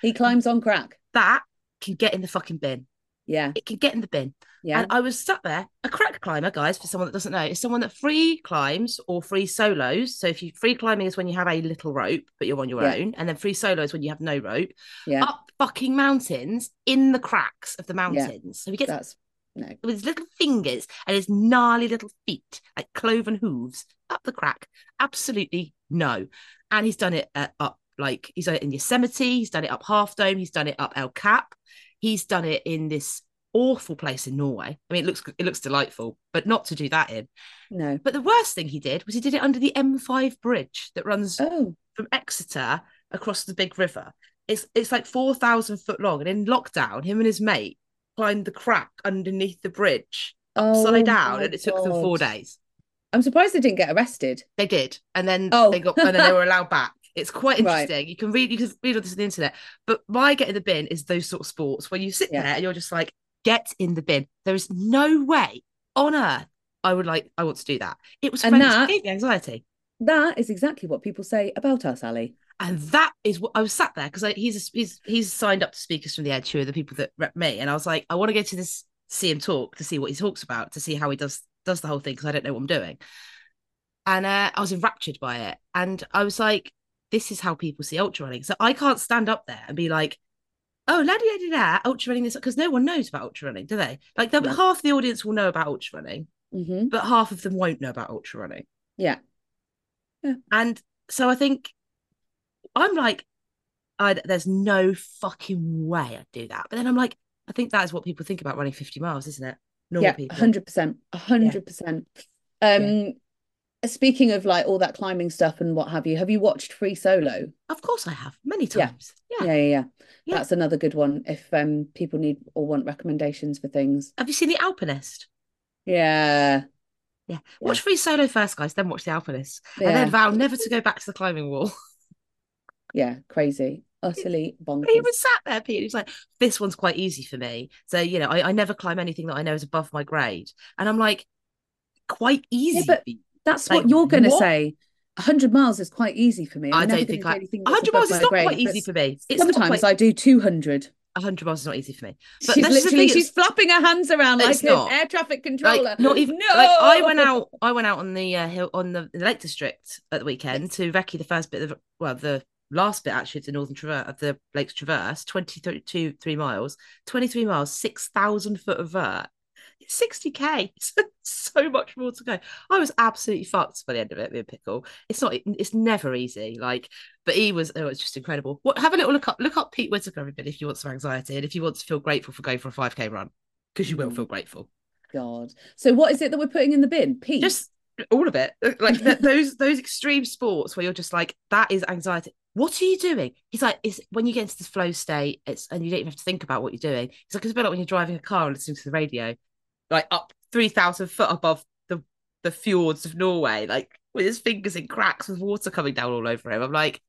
He climbs on crack. That can get in the fucking bin. Yeah, It can get in the bin. yeah. And I was sat there. A crack climber, guys, for someone that doesn't know, is someone that free climbs or free solos. So if you free climbing is when you have a little rope, but you're on your Yeah. own, and then free solo is when you have no rope. Yeah, Up fucking mountains in the cracks of the mountains. So he gets that's no. with his little fingers and his gnarly little feet, like cloven hooves, up the crack. Absolutely no. And he's done it uh, up like he's done it in Yosemite, he's done it up Half Dome, he's done it up El Cap, he's done it in this awful place in Norway. I mean, it looks it looks delightful, but not to do that in. No. But the worst thing he did was he did it under the M5 bridge that runs Oh, from Exeter across the big river. It's it's like four thousand foot long, and in lockdown, him and his mate climbed the crack underneath the bridge upside oh down, and it took them four days. I'm surprised they didn't get arrested. They did, and then Oh. they got and then they were allowed back. It's quite Right. interesting. You can read you can read all this on the internet. But my get in the bin is those sort of sports where you sit Yeah. there and you're just like, get in the bin. There is no way on earth I would like I want to do that. It was And that- It gave me anxiety. That is exactly what people say about us, Ali. And that is what I was sat there because he's he's he's signed up to speakers from the Edge, who are the people that rep me. And I was like, I want to go to this, see him talk, to see what he talks about, to see how he does does the whole thing because I don't know what I'm doing. And uh, I was enraptured by it, and I was like, this is how people see ultra running. So I can't stand up there and be like, oh, la di da ultra running this because no one knows about ultra running, do they? Like, No. half the audience will know about ultra running, hmm but half of them won't know about ultra running. Yeah. Yeah. And so I think I'm like, I, there's no fucking way I'd do that. But then I'm like, I think that is what people think about running 50 miles, isn't it? Normal yeah, people. hundred percent, hundred percent. Um, speaking of like all that climbing stuff and what have you, have you watched Free Solo? Of course, I have many times. Yeah. Yeah, yeah, yeah. Yeah. That's another good one if um people need or want recommendations for things. Have you seen The Alpinist? Yeah, Yeah. Watch Free Solo first, guys, then watch The Alpinist. And then vow never to go back to the climbing wall. yeah, crazy, utterly bonkers. He was sat there, Pete. He was like, "This one's quite easy for me." So you know, I, I never climb anything that I know is above my grade, and I'm like, quite easy. but. That's Like, what you're gonna what? say. hundred miles is quite easy for me. I I'm never don't think do I. anything 100 miles is not grade, quite easy for me. It's Sometimes quite, I do two hundred. 100 miles is not easy for me. But She's literally she's it's- flapping her hands around like an air traffic controller. like not even no. like I went out I went out on the uh, hill on the, the Lake District at the weekend to recce the first bit of well the last bit actually of the Northern Traverse of the Lakes Traverse 22 three miles 23 miles 6,000 foot of vert. It's 60k so much more to go. I was absolutely fucked by the end of it with pickle it's not it's never easy like but he was oh it's just incredible. What have a little look up look up Pete Whitaker everybody if you want some anxiety and if you want to feel grateful for going for a 5k run because you will feel grateful. God. So what is it that we're putting in the bin? Pete. just all of it. Like th- those those extreme sports where you're just like that is anxiety what are you doing? He's like it's when you get into this flow state it's and you don't even have to think about what you're doing. It's like it's a bit like when you're driving a car and listening to the radio like up 3000 foot above the the fjords of norway like with his fingers in cracks with water coming down all over him. I'm like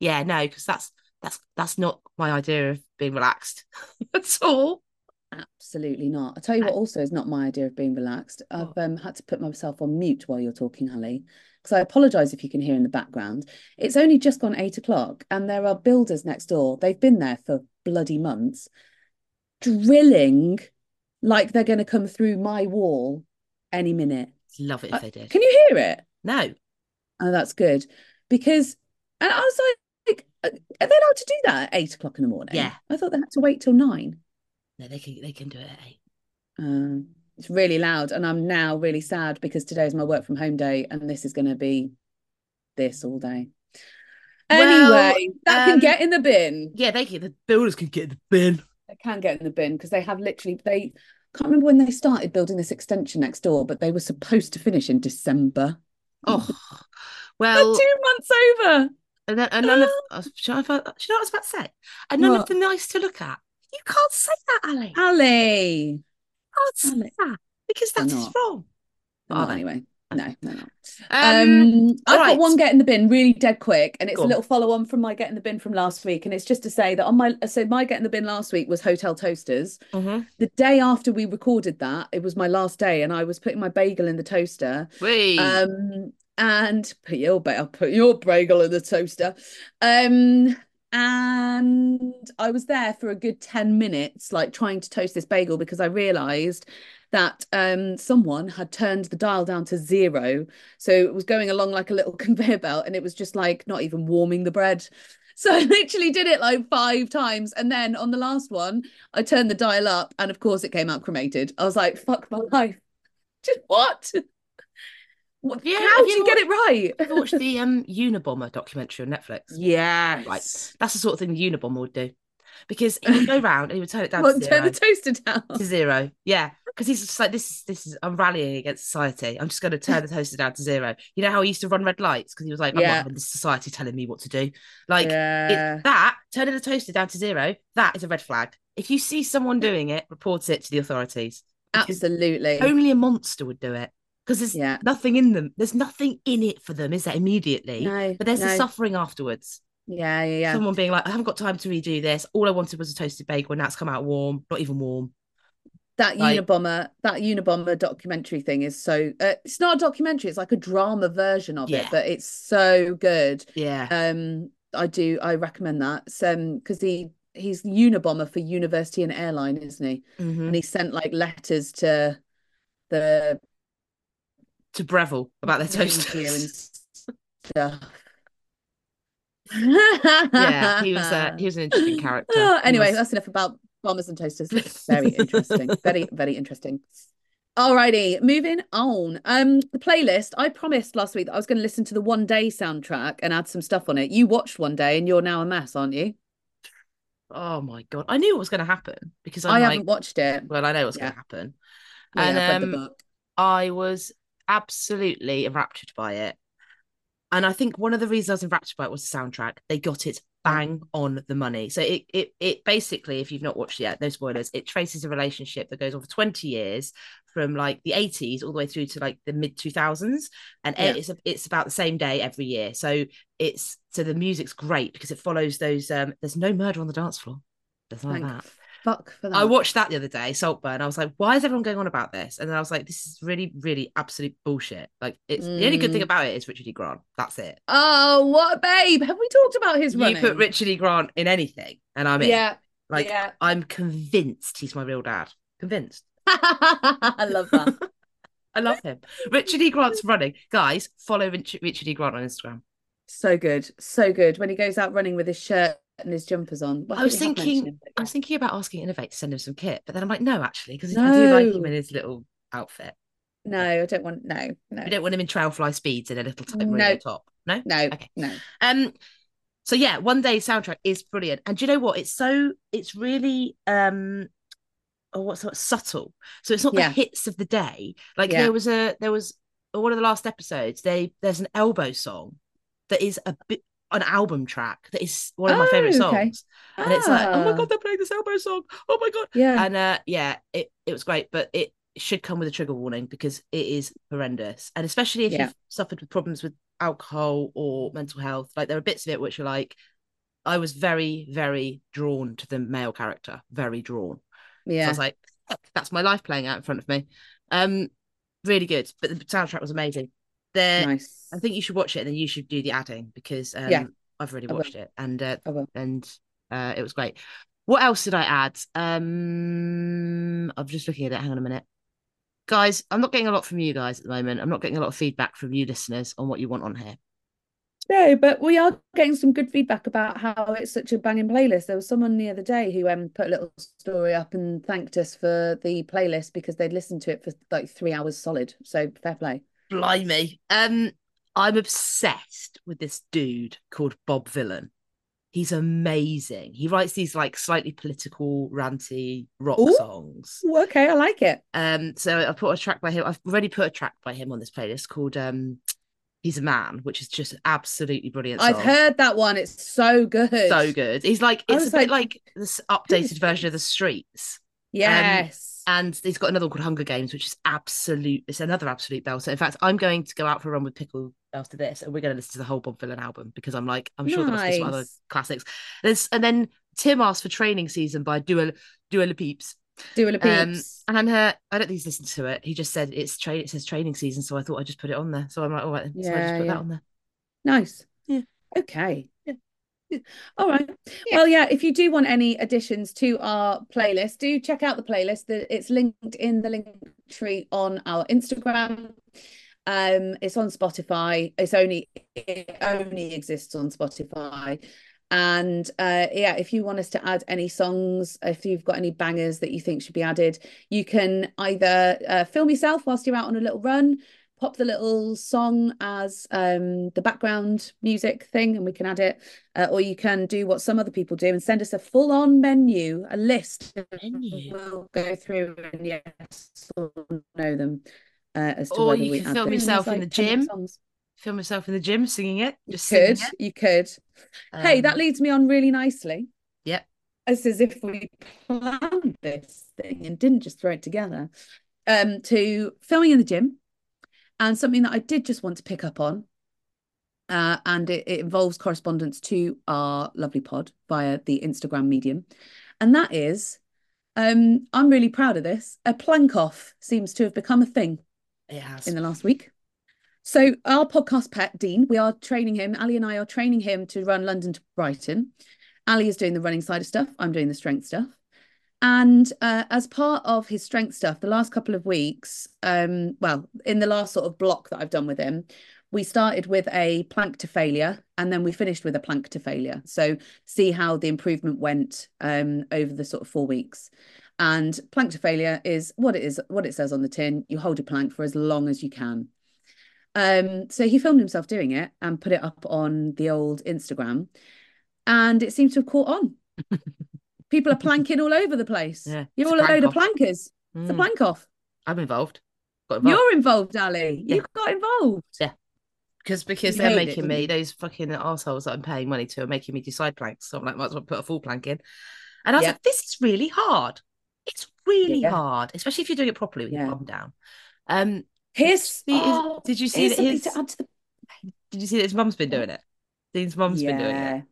yeah no because that's that's that's not my idea of being relaxed at all. Absolutely not. I'll tell you what also is not my idea of being relaxed. I've um, had to put myself on mute while you're talking, Holly, because I apologise if you can hear in the background. It's only just gone eight o'clock and there are builders next door. They've been there for bloody months, drilling like they're going to come through my wall any minute. love it if Uh, they did Can you hear it? no Oh, that's good. Because, and I was like, are they allowed to do that at eight o'clock in the morning? Yeah. I thought they had to wait till nine. no they can they can do it at eight Um, it's really loud, and I'm now really sad because today is my work from home day, and this is going to be this all day. Well, Anyway, that can um, get in the bin. yeah they can the builders can get in the bin They can get in the bin because they have literally they can't remember when they started building this extension next door, but they were supposed to finish in December. Oh, They're well, two months over. and, then, and none of, should I, should I know what I was about to say? And none What? of them nice to look at. You can't say that, Ali. Ali. Can't say that because that is not. wrong. Are not anyway. No, no, no. Um, Um, I've alright. got one get in the bin really dead quick, and it's Go a little follow on from my get in the bin from last week. And it's just to say that on my so my get in the bin last week was hotel toasters. mhm. The day after we recorded that, it was my last day, and I was putting my bagel in the toaster. Wee. Um, and put your ba- put your bagel in the toaster. Um, and I was there for a good 10 minutes, like trying to toast this bagel because I realized that um someone had turned the dial down to zero. So it was going along like a little conveyor belt, and it was just like not even warming the bread. So I literally did it like five times. And then on the last one, I turned the dial up, and of course it came out cremated. I was like, fuck my life. Just what? What- Yeah, How do you you get it right? Have watched the um Unabomber documentary on Netflix? Yeah, Right. That's the sort of thing the Unabomber would do. Because he would go round and he would turn it down Well, to turn the toaster down. to zero. Yeah. Because he's just like, this is this is I'm rallying against society. I'm just gonna turn the toaster down to zero. You know how he used to run red lights? Because he was like, I'm Yeah. not having this society telling me what to do. Like yeah. it, that, turning the toaster down to zero, that is a red flag. If you see someone doing it, report it to the authorities. Absolutely. Only a monster would do it. Because there's Yeah. nothing in them. There's nothing in it for them, is there, immediately? No, But there's the suffering afterwards. Yeah, yeah, yeah. Someone being like, I haven't got time to redo this. All I wanted was a toasted bagel, and that's come out warm, not even warm. That like- Unabomber, that Unabomber documentary thing is so. Uh, it's not a documentary; it's like a drama version of it, but it's so good. Yeah. Um, I do. I recommend that. Um, because he he's Unabomber for University and Airline, isn't he? Mhm. And he sent like letters to the To Breville about their toasters. yeah, he was uh, he was an interesting character. Oh, anyway, was- that's enough about bombers and toasters. Very interesting. very, very interesting. Alrighty, moving on. Um, the playlist. I promised last week that I was going to listen to the One Day soundtrack and add some stuff on it. You watched One Day, and you're now a mess, aren't you? oh my god, I knew what was going to happen because I'm I like, haven't watched it. well, I know what's Yeah. going to happen, Yeah, and, I've read the um. I was absolutely enraptured by it. And I think one of the reasons I was enraptured by it was the soundtrack. They got it bang on the money. So it it it basically, if you've not watched it yet, no spoilers, it traces a relationship that goes on for 20 years from like the 80s all the way through to like the mid 2000s. And Yeah. it's it's about the same day every year. So it's so the music's great because it follows those um there's no murder on the dance floor. There's of that. Fuck for that. I watched that the other day, Saltburn. I was like, why is everyone going on about this? And then I was like, this is really, really absolute bullshit. Like, it's the only good thing Mm. about it is Richard E. Grant. That's it. Oh, what a babe! Have we talked about his running? You put Richard E. Grant in anything, and I'm in. Yeah, like, yeah. I'm convinced he's my real dad. Convinced. I love that. I love him. Richard E. Grant's running. Guys, follow Rich- Richard E. Grant on Instagram. so good, so good. When he goes out running with his shirt and his jumpers on. Well, I was we have thinking, I was thinking about asking inov-8 to send him some kit, but then I'm like, no, actually, because I do like him in his little outfit. No, I don't want. No, no, We don't want him in TrailFly Speeds in a little tight No. top. No, no, Okay. no. Um, so yeah, one day soundtrack is brilliant, and do you know what? It's so it's really um, oh, what's what subtle. So it's not Yeah. the hits of the day. Like Yeah. there was a there was one of the last episodes. They there's an elbow song that is a bit an album track that is one of my favorite Oh, okay. songs, and it's like oh my Ah, god, they're playing this elbow song. Oh my god, Yeah. and uh, yeah, it it was great, but it should come with a trigger warning because it is horrendous, and especially if Yeah. you've suffered with problems with alcohol or mental health. Like there are bits of it which are like, I was very very drawn to the male character, very drawn. So I was like, that's my life playing out in front of me. Um, really good, but the soundtrack was amazing. There, nice. I think you should watch it and then you should do the adding because um, Yeah. I've already watched it and uh, and uh, it was great. What else did I add? Um, I'm just looking at it. Hang on a minute, guys. I'm not getting a lot from you guys at the moment. I'm not getting a lot of feedback from you listeners on what you want on here. No, but we are getting some good feedback about how it's such a banging playlist. There was someone the other day who um put a little story up and thanked us for the playlist because they'd listened to it for like three hours solid. So fair play. Blimey. Um, I'm obsessed with this dude called Bob Vylan. He's amazing. He writes these like slightly political, ranty rock Ooh. songs. Okay, I like it. Um, so I put a track by him. I've already put a track by him on this playlist called um He's a Man, which is just absolutely brilliant song. I've heard that one. It's so good. so good. He's like it's a was bit like, like this updated version of the streets. Yes. And he's got another one called Hunger Games, which is absolute. It's another absolute belter. In fact, I'm going to go out for a run with Pickle after this, and we're going to listen to the whole Bob Vylan album because I'm like, I'm sure there must be some other classics. There's and then Tim asked for Training Season by Dua Dua Lipa Peeps. Dua Lipa Um, Peeps. and uh, I don't think he's listened to it. He just said it's train. It says Training Season, so I thought I'd just put it on there. So I'm like, all right, then. so I just put yeah. that on there. Nice. Yeah. Okay. Yeah. All right. Yeah. Well, yeah, if you do want any additions to our playlist, do check out the playlist. It's linked in the link tree on our Instagram. Um, it's on Spotify. It's only it only exists on Spotify. And uh, yeah, if you want us to add any songs, if you've got any bangers that you think should be added, you can either uh, film yourself whilst you're out on a little run, pop the little song as um, the background music thing, and we can add it. Uh, or you can do what some other people do and send us a full-on menu, a list. Menu? We'll go through and yes, or know them uh, as to Or whether you we can film yourself in like the gym. Film yourself in the gym singing it. You Just singing could, it. you could. Hey, that Um, leads me on really nicely. Yep. It's as if we planned this thing and didn't just throw it together. Um, to filming in the gym, and something that I did just want to pick up on, uh, and it, it involves correspondence to our lovely pod via the Instagram medium, and that is, um, I'm really proud of this. A plank off seems to have become a thing It has. in the last week. So our podcast pet Dean, we are training him. Ali and I are training him to run London to Brighton. Ali is doing the running side of stuff. I'm doing the strength stuff. And uh, as part of his strength stuff, the last couple of weeks, um, well, in the last sort of block that I've done with him, we started with a plank to failure and then we finished with a plank to failure. So see how the improvement went um, over the sort of four weeks. And plank to failure is what it is, what it says on the tin. You hold your plank for as long as you can. Um, so he filmed himself doing it and put it up on the old Instagram, and it seems to have caught on. People are planking all over the place. Yeah, You're all a load of off. plankers. It's a Mm, plank off. I'm involved. Got involved. You're involved, Ali. Yeah. You got involved. Yeah. because because You they're hated it, making me those fucking assholes that I'm paying money to are making me do side planks. So I'm like, might as well put a full plank in. And I was Yeah. like, this is really hard. It's really Yeah. hard, especially if you're doing it properly with your bum down. Um, Here's See, is- oh, did you see that his, to add to the did you see that his mum's been doing it? Dean's mum's been doing it.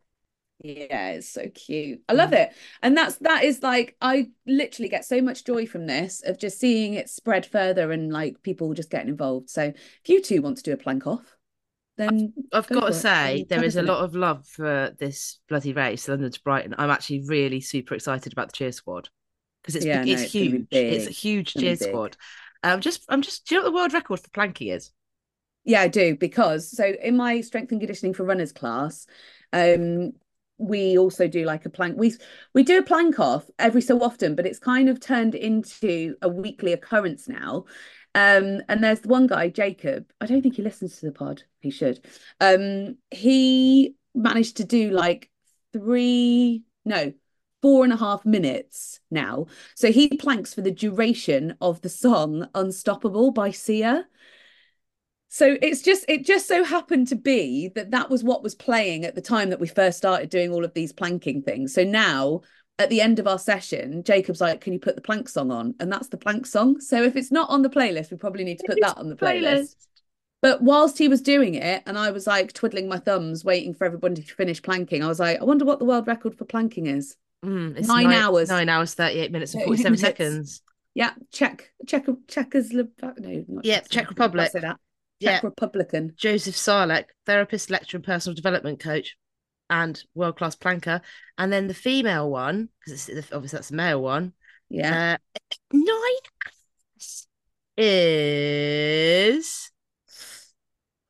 Yeah. It's so cute. I love Mm. it. And that's that is like I literally get so much joy from this of just seeing it spread further and like people just getting involved. So if you two want to do a plank off, then I've Go got to it. say, I'm there is a lot of love for this bloody race, London to Brighton. I'm actually really super excited about the cheer squad because it's Yeah, big- no, it's it's huge. It's a huge be cheer squad. Um, just I'm just. Do you know what the world record for planking is? Yeah, I do because so in my strength and conditioning for runners class, um, we also do like a plank. We we do a plank off every so often, but it's kind of turned into a weekly occurrence now. Um, and there's one guy, Jacob. I don't think he listens to the pod. He should. Um, he managed to do like three, no, four and a half minutes now. So he planks for the duration of the song "Unstoppable" by Sia. So it's just it just so happened to be that that was what was playing at the time that we first started doing all of these planking things. So now at the end of our session, Jacob's like, "Can you put the plank song on?" And that's the plank song. So if it's not on the playlist, we probably need to put that on the playlist. But whilst he was doing it, and I was like twiddling my thumbs, waiting for everybody to finish planking, I was like, I wonder what the world record for planking is. Mm, it's Nine hours. Nine hours, 38 minutes, and 47 minutes. seconds. Yeah, Czech, Czech, Czechoslovak, no, not Yeah, Czech Republic. Say that. Yeah. Republican. Joseph Šálek, therapist, lecturer, and personal development coach, and world class planker. And then the female one, because obviously that's the male one, Yeah. uh, nine is.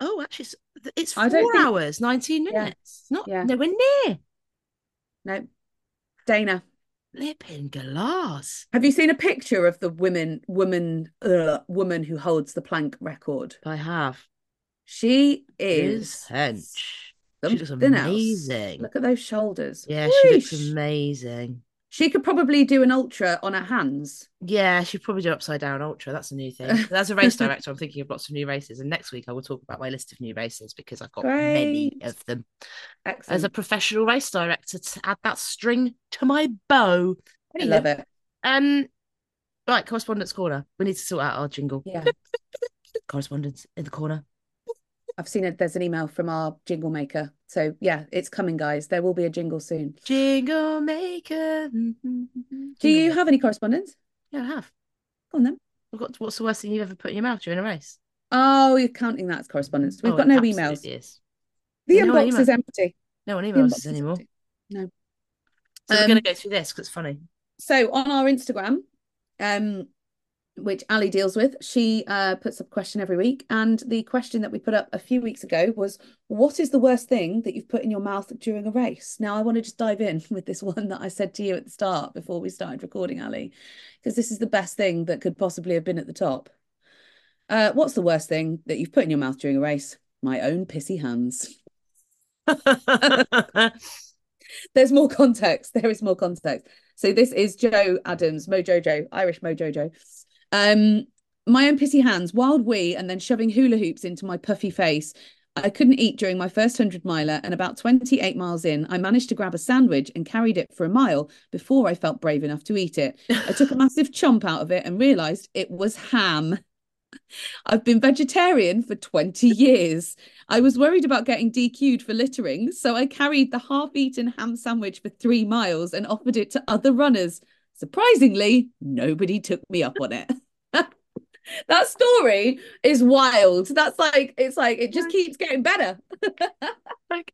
Oh, actually, it's, it's four think- hours, 19 minutes. It's not Yeah. nowhere near. No. Dana. Flipping glass. Have you seen a picture of the women woman uh, woman who holds the plank record? I have. She Is hench. She looks something else. amazing. Look at those shoulders. Yeah, she looks amazing. She could probably do an ultra on her hands. Yeah, she'd probably do upside down ultra. That's a new thing. As a race director, I'm thinking of lots of new races. And next week I will talk about my list of new races because I've got many of them. Excellent. As a professional race director, to add that string to my bow. I love it. Um right, correspondence corner. We need to sort out our jingle. Yeah. Correspondence in the corner. I've seen it. There's an email from our jingle maker. So yeah, it's coming, guys. There will be a jingle soon. Jingle maker. Do you have any correspondence? Yeah, I have. Go on then. I've got what's the worst thing you've ever put in your mouth during a race? Oh, you're counting that as correspondence. We've Oh, got no emails. Is. The No inbox is empty. No one emails us anymore. No. So we're Um, going to go through this because it's funny. So on our Instagram, um, which Ali deals with, she uh, puts up a question every week. And the question that we put up a few weeks ago was, What is the worst thing that you've put in your mouth during a race? Now, I want to just dive in with this one that I said to you at the start before we started recording, Ali, because this is the best thing that could possibly have been at the top. Uh, what's the worst thing that you've put in your mouth during a race? My own pissy hands. There's more context. There is more context. So this is Joe Adams, Mojojo, Irish Mojojo. Um, my own pissy hands, wild wee, and then shoving hula hoops into my puffy face. I couldn't eat during my first 100 miler, and about 28 miles in, I managed to grab a sandwich and carried it for a mile before I felt brave enough to eat it. I took a massive chomp out of it and realised it was ham. I've been vegetarian for 20 years. I was worried about getting DQ'd for littering, so I carried the half eaten ham sandwich for three miles and offered it to other runners. Surprisingly, nobody took me up on it. that story is wild. That's like, it's like, it just keeps getting better. Like,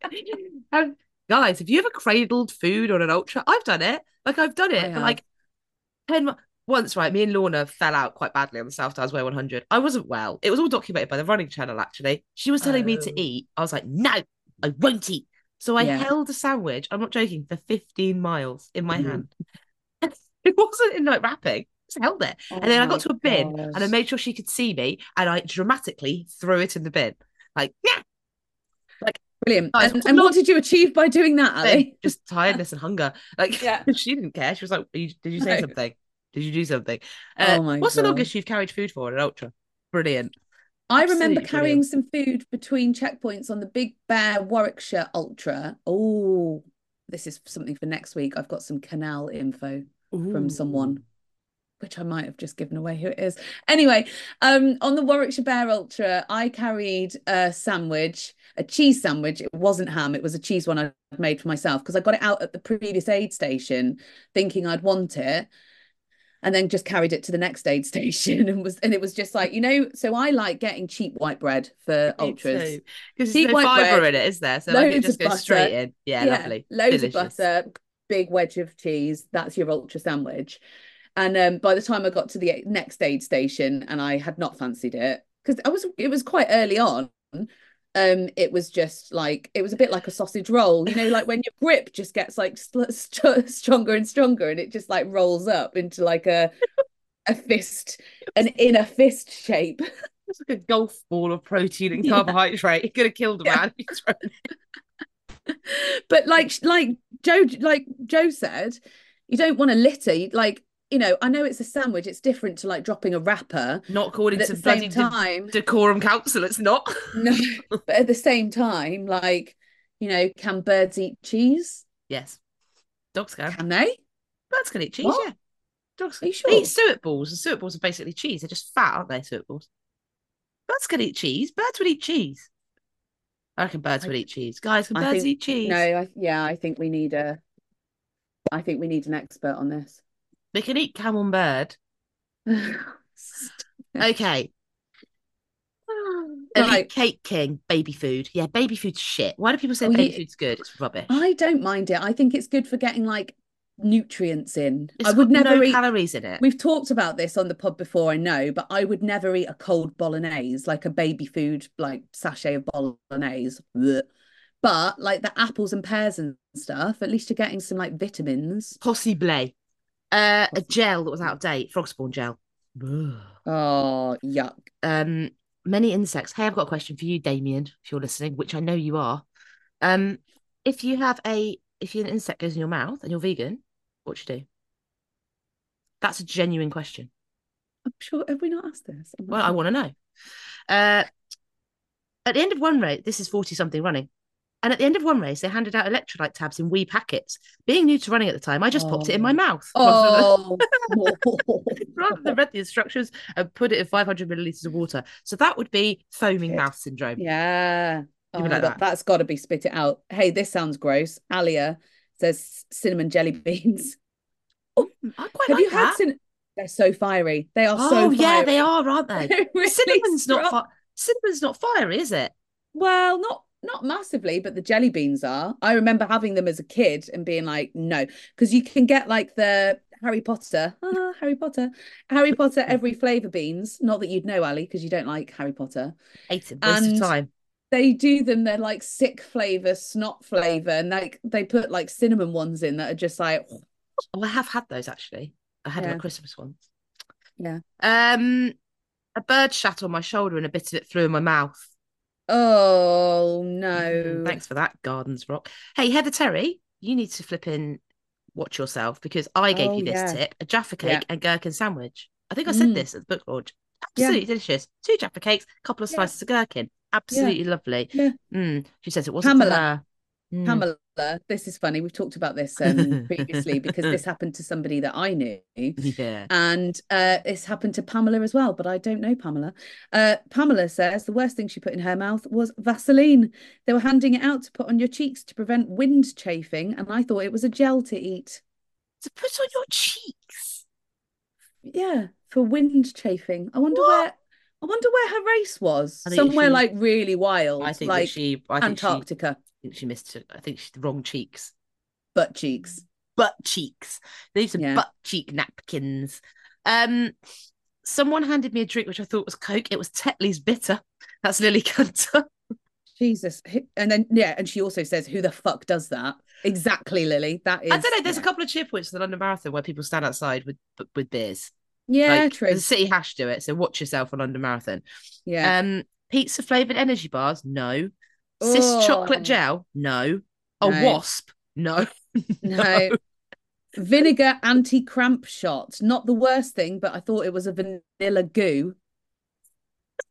um, guys, have you ever cradled food on an ultra? I've done it. Like I've done it. I for like ten once, right? Me and Lorna fell out quite badly on the South Downs Way 100. I wasn't well. It was all documented by the running channel. Actually, she was telling me Oh. to eat. I was like, no, I won't eat. So I Yeah. held a sandwich. I'm not joking for 15 miles in my Mhm. hand. it wasn't in like wrapping. Just held it. and then I Oh got to a bin my and I made sure she could see me and I dramatically threw it in the bin. Like, yeah. Like Brilliant. Guys, and, what and what did you achieve by doing that, Ali? just tiredness and hunger. Like Yeah. she didn't care. She was like, you- "Did you say No. something? Did you do something?" Uh, Oh my what's the longest you've carried food for at an ultra? Brilliant. I remember Absolutely carrying brilliant. some food between checkpoints on the Big Bear Warwickshire Ultra. Oh, this is something for next week. I've got some canal info from someone, which I might have just given away who it is. Anyway, um, on the Warwickshire Bear Ultra, I carried a sandwich, a cheese sandwich. It wasn't ham, it was a cheese one I'd made for myself because I got it out at the previous aid station thinking I'd want it. And then just carried it to the next aid station and was and it was just like, you know, so I like getting cheap white bread for ultras. because there's no fibre bread, in it, is there? So like, it just goes straight in. Yeah, Yeah, lovely. Loads Delicious. of butter, big wedge of cheese. That's your ultra sandwich. And um, by the time I got to the next aid station and I had not fancied it, because I was it was quite early on. Um, it was just like it was a bit like a sausage roll, you know, like when your grip just gets like st- st- stronger and stronger, and it just like rolls up into like a a fist, an inner fist shape. It's like a golf ball of protein and Yeah. carbohydrate. It could have killed a Yeah. man. Thrown- but like like Joe like Joe said, you don't want to litter. You, like you know, I know it's a sandwich. It's different to like dropping a wrapper. Not according to the same de- time, decorum council. It's not. no. But at the same time, like you know, can birds eat cheese? yes, dogs can. Can they? Birds can eat cheese. What? Yeah, dogs. Are you They eat sure? suet balls, and suet balls are basically cheese. They're just fat, aren't they? Suet balls. Birds can eat cheese. Birds would eat cheese. I reckon birds I- would eat cheese. Guys, can I birds think- eat cheese? No, I, yeah, I think we need a. I think we need an expert on this. They can eat camembert. Okay. Elite Right. Cake King, baby food. Yeah, baby food's shit. Why do people say Oh, baby yeah. food's good? It's rubbish. I don't mind it. I think it's good for getting like nutrients in. It's I would never no eat. calories in it. We've talked about this on the pod before, I know, but I would never eat a cold bolognese, like a baby food, like sachet of bolognese. Blech. But like the apples and pears and stuff, at least you're getting some like vitamins. Possible. Uh, a gel that was out of date, frog spawn gel. Ugh. Oh, yuck. um, many insects. Hey, I've got a question for you, Damian, if you're listening, which I know you are. Um, if you have a if an insect goes in your mouth and you're vegan, what do you do? That's a genuine question. I'm sure. Have we not asked this? Not Well, I want to know. Uh, at the end of one rate, this is 40 something running. And at the end of one race, they handed out electrolyte tabs in wee packets. Being new to running at the time, I just popped it in my Oh. mouth. rather than- Oh, rather than read the instructions and put it in 500 milliliters of water. So that would be foaming Shit. mouth syndrome. yeah. Oh, like that, has got to be spit it out. Hey, this sounds gross. Alia says cinnamon jelly beans. Oh, I quite Have like you had that. cinnamon? They're so fiery. They are Oh so yeah, they are, aren't they? Really Cinnamon's not fi- cinnamon's not fiery, is it? Well, not not massively, but the jelly beans are. I remember having them as a kid and being like, no, because you can get like the Harry Potter, ah, Harry Potter, Harry Potter every flavor beans. Not that you'd know, Ali, because you don't like Harry Potter. Ate it, waste And- of time. They do them. They're like sick flavor, snot flavor, and like they put like cinnamon ones in that are just like, Oh, I have had those actually. I had them Yeah. at Christmas ones. Yeah. Um, a bird shat on my shoulder and a bit of it flew in my mouth. Oh Mm, no. Thanks for that, Gardens Rock. Hey, Heather Terry, you need to flip in, watch yourself because I gave Oh, you this yeah. tip: a Jaffa cake Yeah. and gherkin sandwich. I think I said Mm. this at the book launch. Yeah. Absolutely delicious. Two Jaffa cakes, a couple of Yeah. slices of gherkin. Absolutely lovely. Yeah. Mm. She says it wasn't Pamela. Mm. Pamela, this is funny. We've talked about this um, previously because this happened to somebody that I knew. Yeah. And uh, this happened to Pamela as well, but I don't know Pamela. Uh, Pamela says the worst thing she put in her mouth was Vaseline. They were handing it out to put on your cheeks to prevent wind chafing, and I thought it was a gel to eat. To put on your cheeks. Yeah, for wind chafing. I wonder What? where. I wonder where her race was. Somewhere she- like really wild, I think like she. I think. Antarctica, I think she missed it. I think she's the wrong cheeks. butt cheeks. Butt cheeks. They need some Yeah. butt cheek napkins. Um, someone handed me a drink which I thought was Coke. It was Tetley's bitter. That's Lily Cunter. Jesus. And then yeah, and she also says, "Who the fuck does that?" Exactly, Lily. That is. I don't know. There's yeah. a couple of cheer points for the London Marathon where people stand outside with with beers. Yeah, like, true. The city hash do it, so watch yourself on London Marathon. Yeah. Um, pizza flavored energy bars, no. Cis Oh, chocolate gel? No. A No. wasp? No. No. Vinegar anti cramp shot. Not the worst thing, but I thought it was a vanilla goo.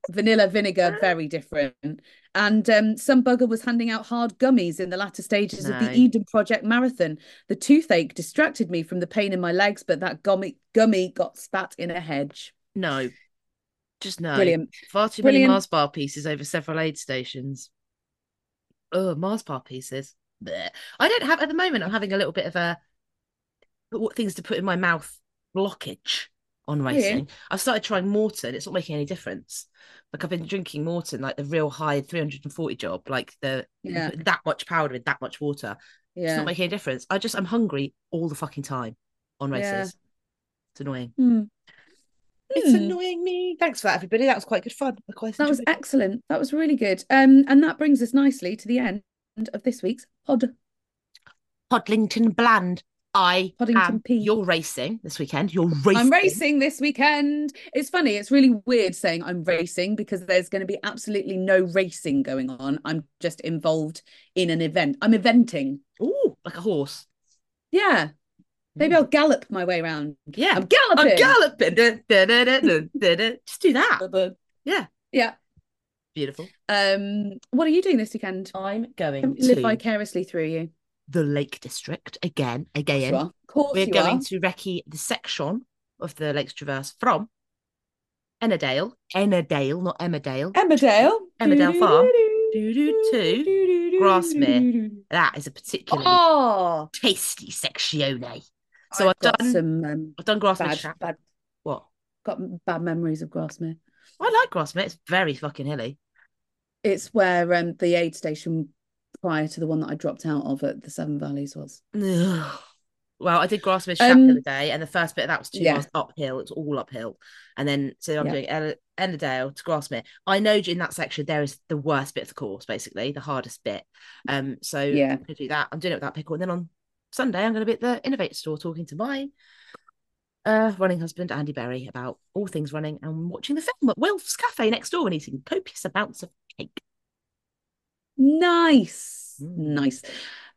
Vanilla vinegar, very different. And um, some bugger was handing out hard gummies in the latter stages of the Eden Project marathon. The toothache distracted me from the pain in my legs, but that gummy gummy got spat in a hedge. No. Just no. Brilliant. Far too many Mars bar pieces over several aid stations. Oh, Mars bar pieces. Blech. I don't have at the moment. I'm having a little bit of a what things to put in my mouth blockage on racing. I've started trying Maurten. It's not making any difference. Like I've been drinking Maurten, like the real high 340 job, like the Yeah. that much powder with that much water. It's not making any difference. I just I'm hungry all the fucking time on races. Yeah. It's annoying. Hmm. It's Hmm. annoying me. Thanks for that, everybody. That was quite good fun. Quite That was it. excellent. That was really good. Um, and that brings us nicely to the end of this week's pod. Podlington Bland. I Poddington am. P. You're racing this weekend. You're racing. I'm racing this weekend. It's funny. It's really weird saying I'm racing because there's going to be absolutely no racing going on. I'm just involved in an event. I'm eventing. Ooh, like a horse. Yeah. Maybe I'll gallop my way around. Yeah. I'm galloping. I'm galloping. Just do that. Yeah. Yeah. Beautiful. Um, what are you doing this weekend? I'm going Don't live vicariously through you. the Lake District again. Again. Of course We're going are. to recce the section of the Lakes Traverse from Ennerdale. Ennerdale, not Emmerdale. Emmerdale. Emmerdale Farm. Doo-doo-two. Grasmere. That is a particularly Oh, tasty sectione. So I've I've, done some um, I've done Grasmere bad, bad, What? got bad memories of Grasmere. I like Grasmere. It's very fucking hilly. It's where um, the aid station prior to the one that I dropped out of at the Seven Valleys was. Well, I did Grasmere Chat Um, the other day, and the first bit of that was two yeah. miles uphill. It's all uphill, and then so I'm Yeah. doing En- Ennerdale to Grasmere. I know in that section there is the worst bit of the course, basically the hardest bit. Um, so Yeah. I'm gonna do that. I'm doing it with that pickle, and then on Sunday I'm going to be at the inov-8 store talking to my uh running husband Andy Berry about all things running and watching the film at Wilf's Cafe next door and eating copious amounts of cake. Nice, Mm. nice.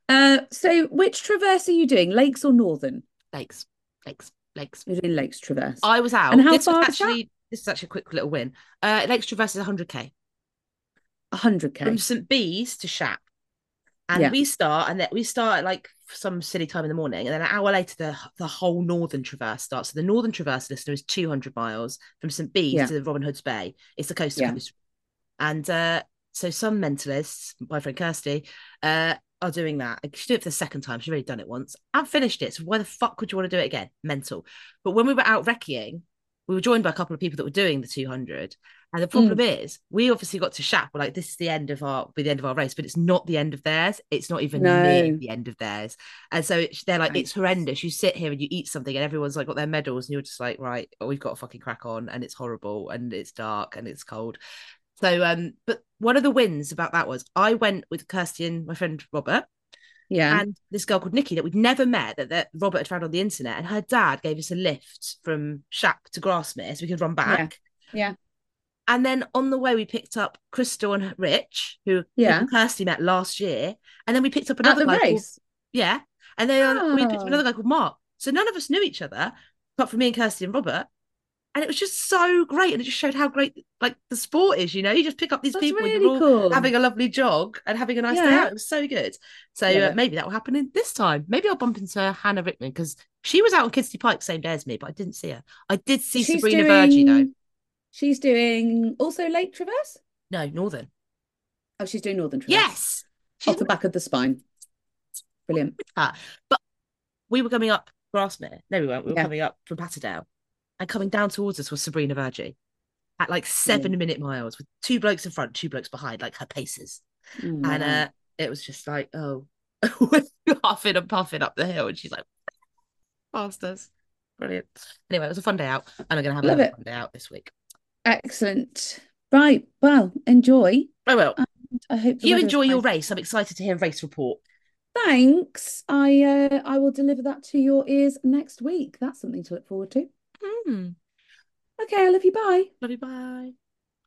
Uh, so which traverse are you doing, Lakes or Northern? Lakes, lakes, lakes. You're doing Lakes Traverse. I was out. And how this far actually this is actually a quick little win. Uh, Lakes Traverse is 100k 100k. from. St Bees to Shap, and Yeah. we start and then we start at like some silly time in the morning, and then an hour later the the whole Northern Traverse starts. So the Northern Traverse listener is 200 miles from St Bees Yeah. to Robin Hood's Bay. It's the coast to Yeah. coast, and uh, so some mentalists, my friend Kirsty, uh, are doing that. She did it for the second time. She's already done it once and finished it. So why the fuck would you want to do it again? Mental. But when we were out recceing, we were joined by a couple of people that were doing the 200. And the problem is, we obviously got to Shap. We're like, this is the end of our, be the end of our race, but it's not the end of theirs. It's not even near the end of theirs. And so it's, they're like, Right. it's horrendous. You sit here and you eat something, and everyone's like got their medals, and you're just like, right, oh, we've got to fucking crack on, and it's horrible, and it's dark, and it's cold. So, um, but one of the wins about that was I went with Kirsty and my friend Robert, Yeah. and this girl called Nikki that we'd never met that, that Robert had found on the internet. And her dad gave us a lift from Shap to Grasmere so we could run back. Yeah. And then on the way, we picked up Crystal and Rich, who Yeah. Kirsty met last year. And then we picked up another the guy. Called, yeah. And then we picked up Oh. another guy called Mark. So none of us knew each other, apart from me and Kirsty and Robert. And it was just so great. And it just showed how great like the sport is, you know. You just pick up these That's people and really you're all cool. having a lovely jog and having a nice day Yeah. out. It was so good. So Love uh, maybe that will happen in this time. Maybe I'll bump into Hannah Rickman because she was out on Kidsty Pike same day as me, but I didn't see her. I did see She's Sabrina Verjee though. She's doing also Lake Traverse. No, Northern. Oh, she's doing Northern Traverse. Yes. She's Off the back of the spine. Brilliant. But we were coming up Grasmere. No, we weren't. We were Yeah. coming up from Patterdale. And coming down towards us was Sabrina Verjee at like seven minute miles with two blokes in front, two blokes behind, like her paces. Oh, And uh, it was just like, oh, huffing and puffing up the hill. And she's like, past us. Brilliant. Anyway, it was a fun day out. And I'm going to have Love another it. fun day out this week. Excellent. Right. Well, enjoy. Oh, well. I hope You enjoy your nice. race. I'm excited to hear a race report. Thanks. I uh, I will deliver that to your ears next week. That's something to look forward to. Hmm. Okay, I love you. Bye. Love you. Bye.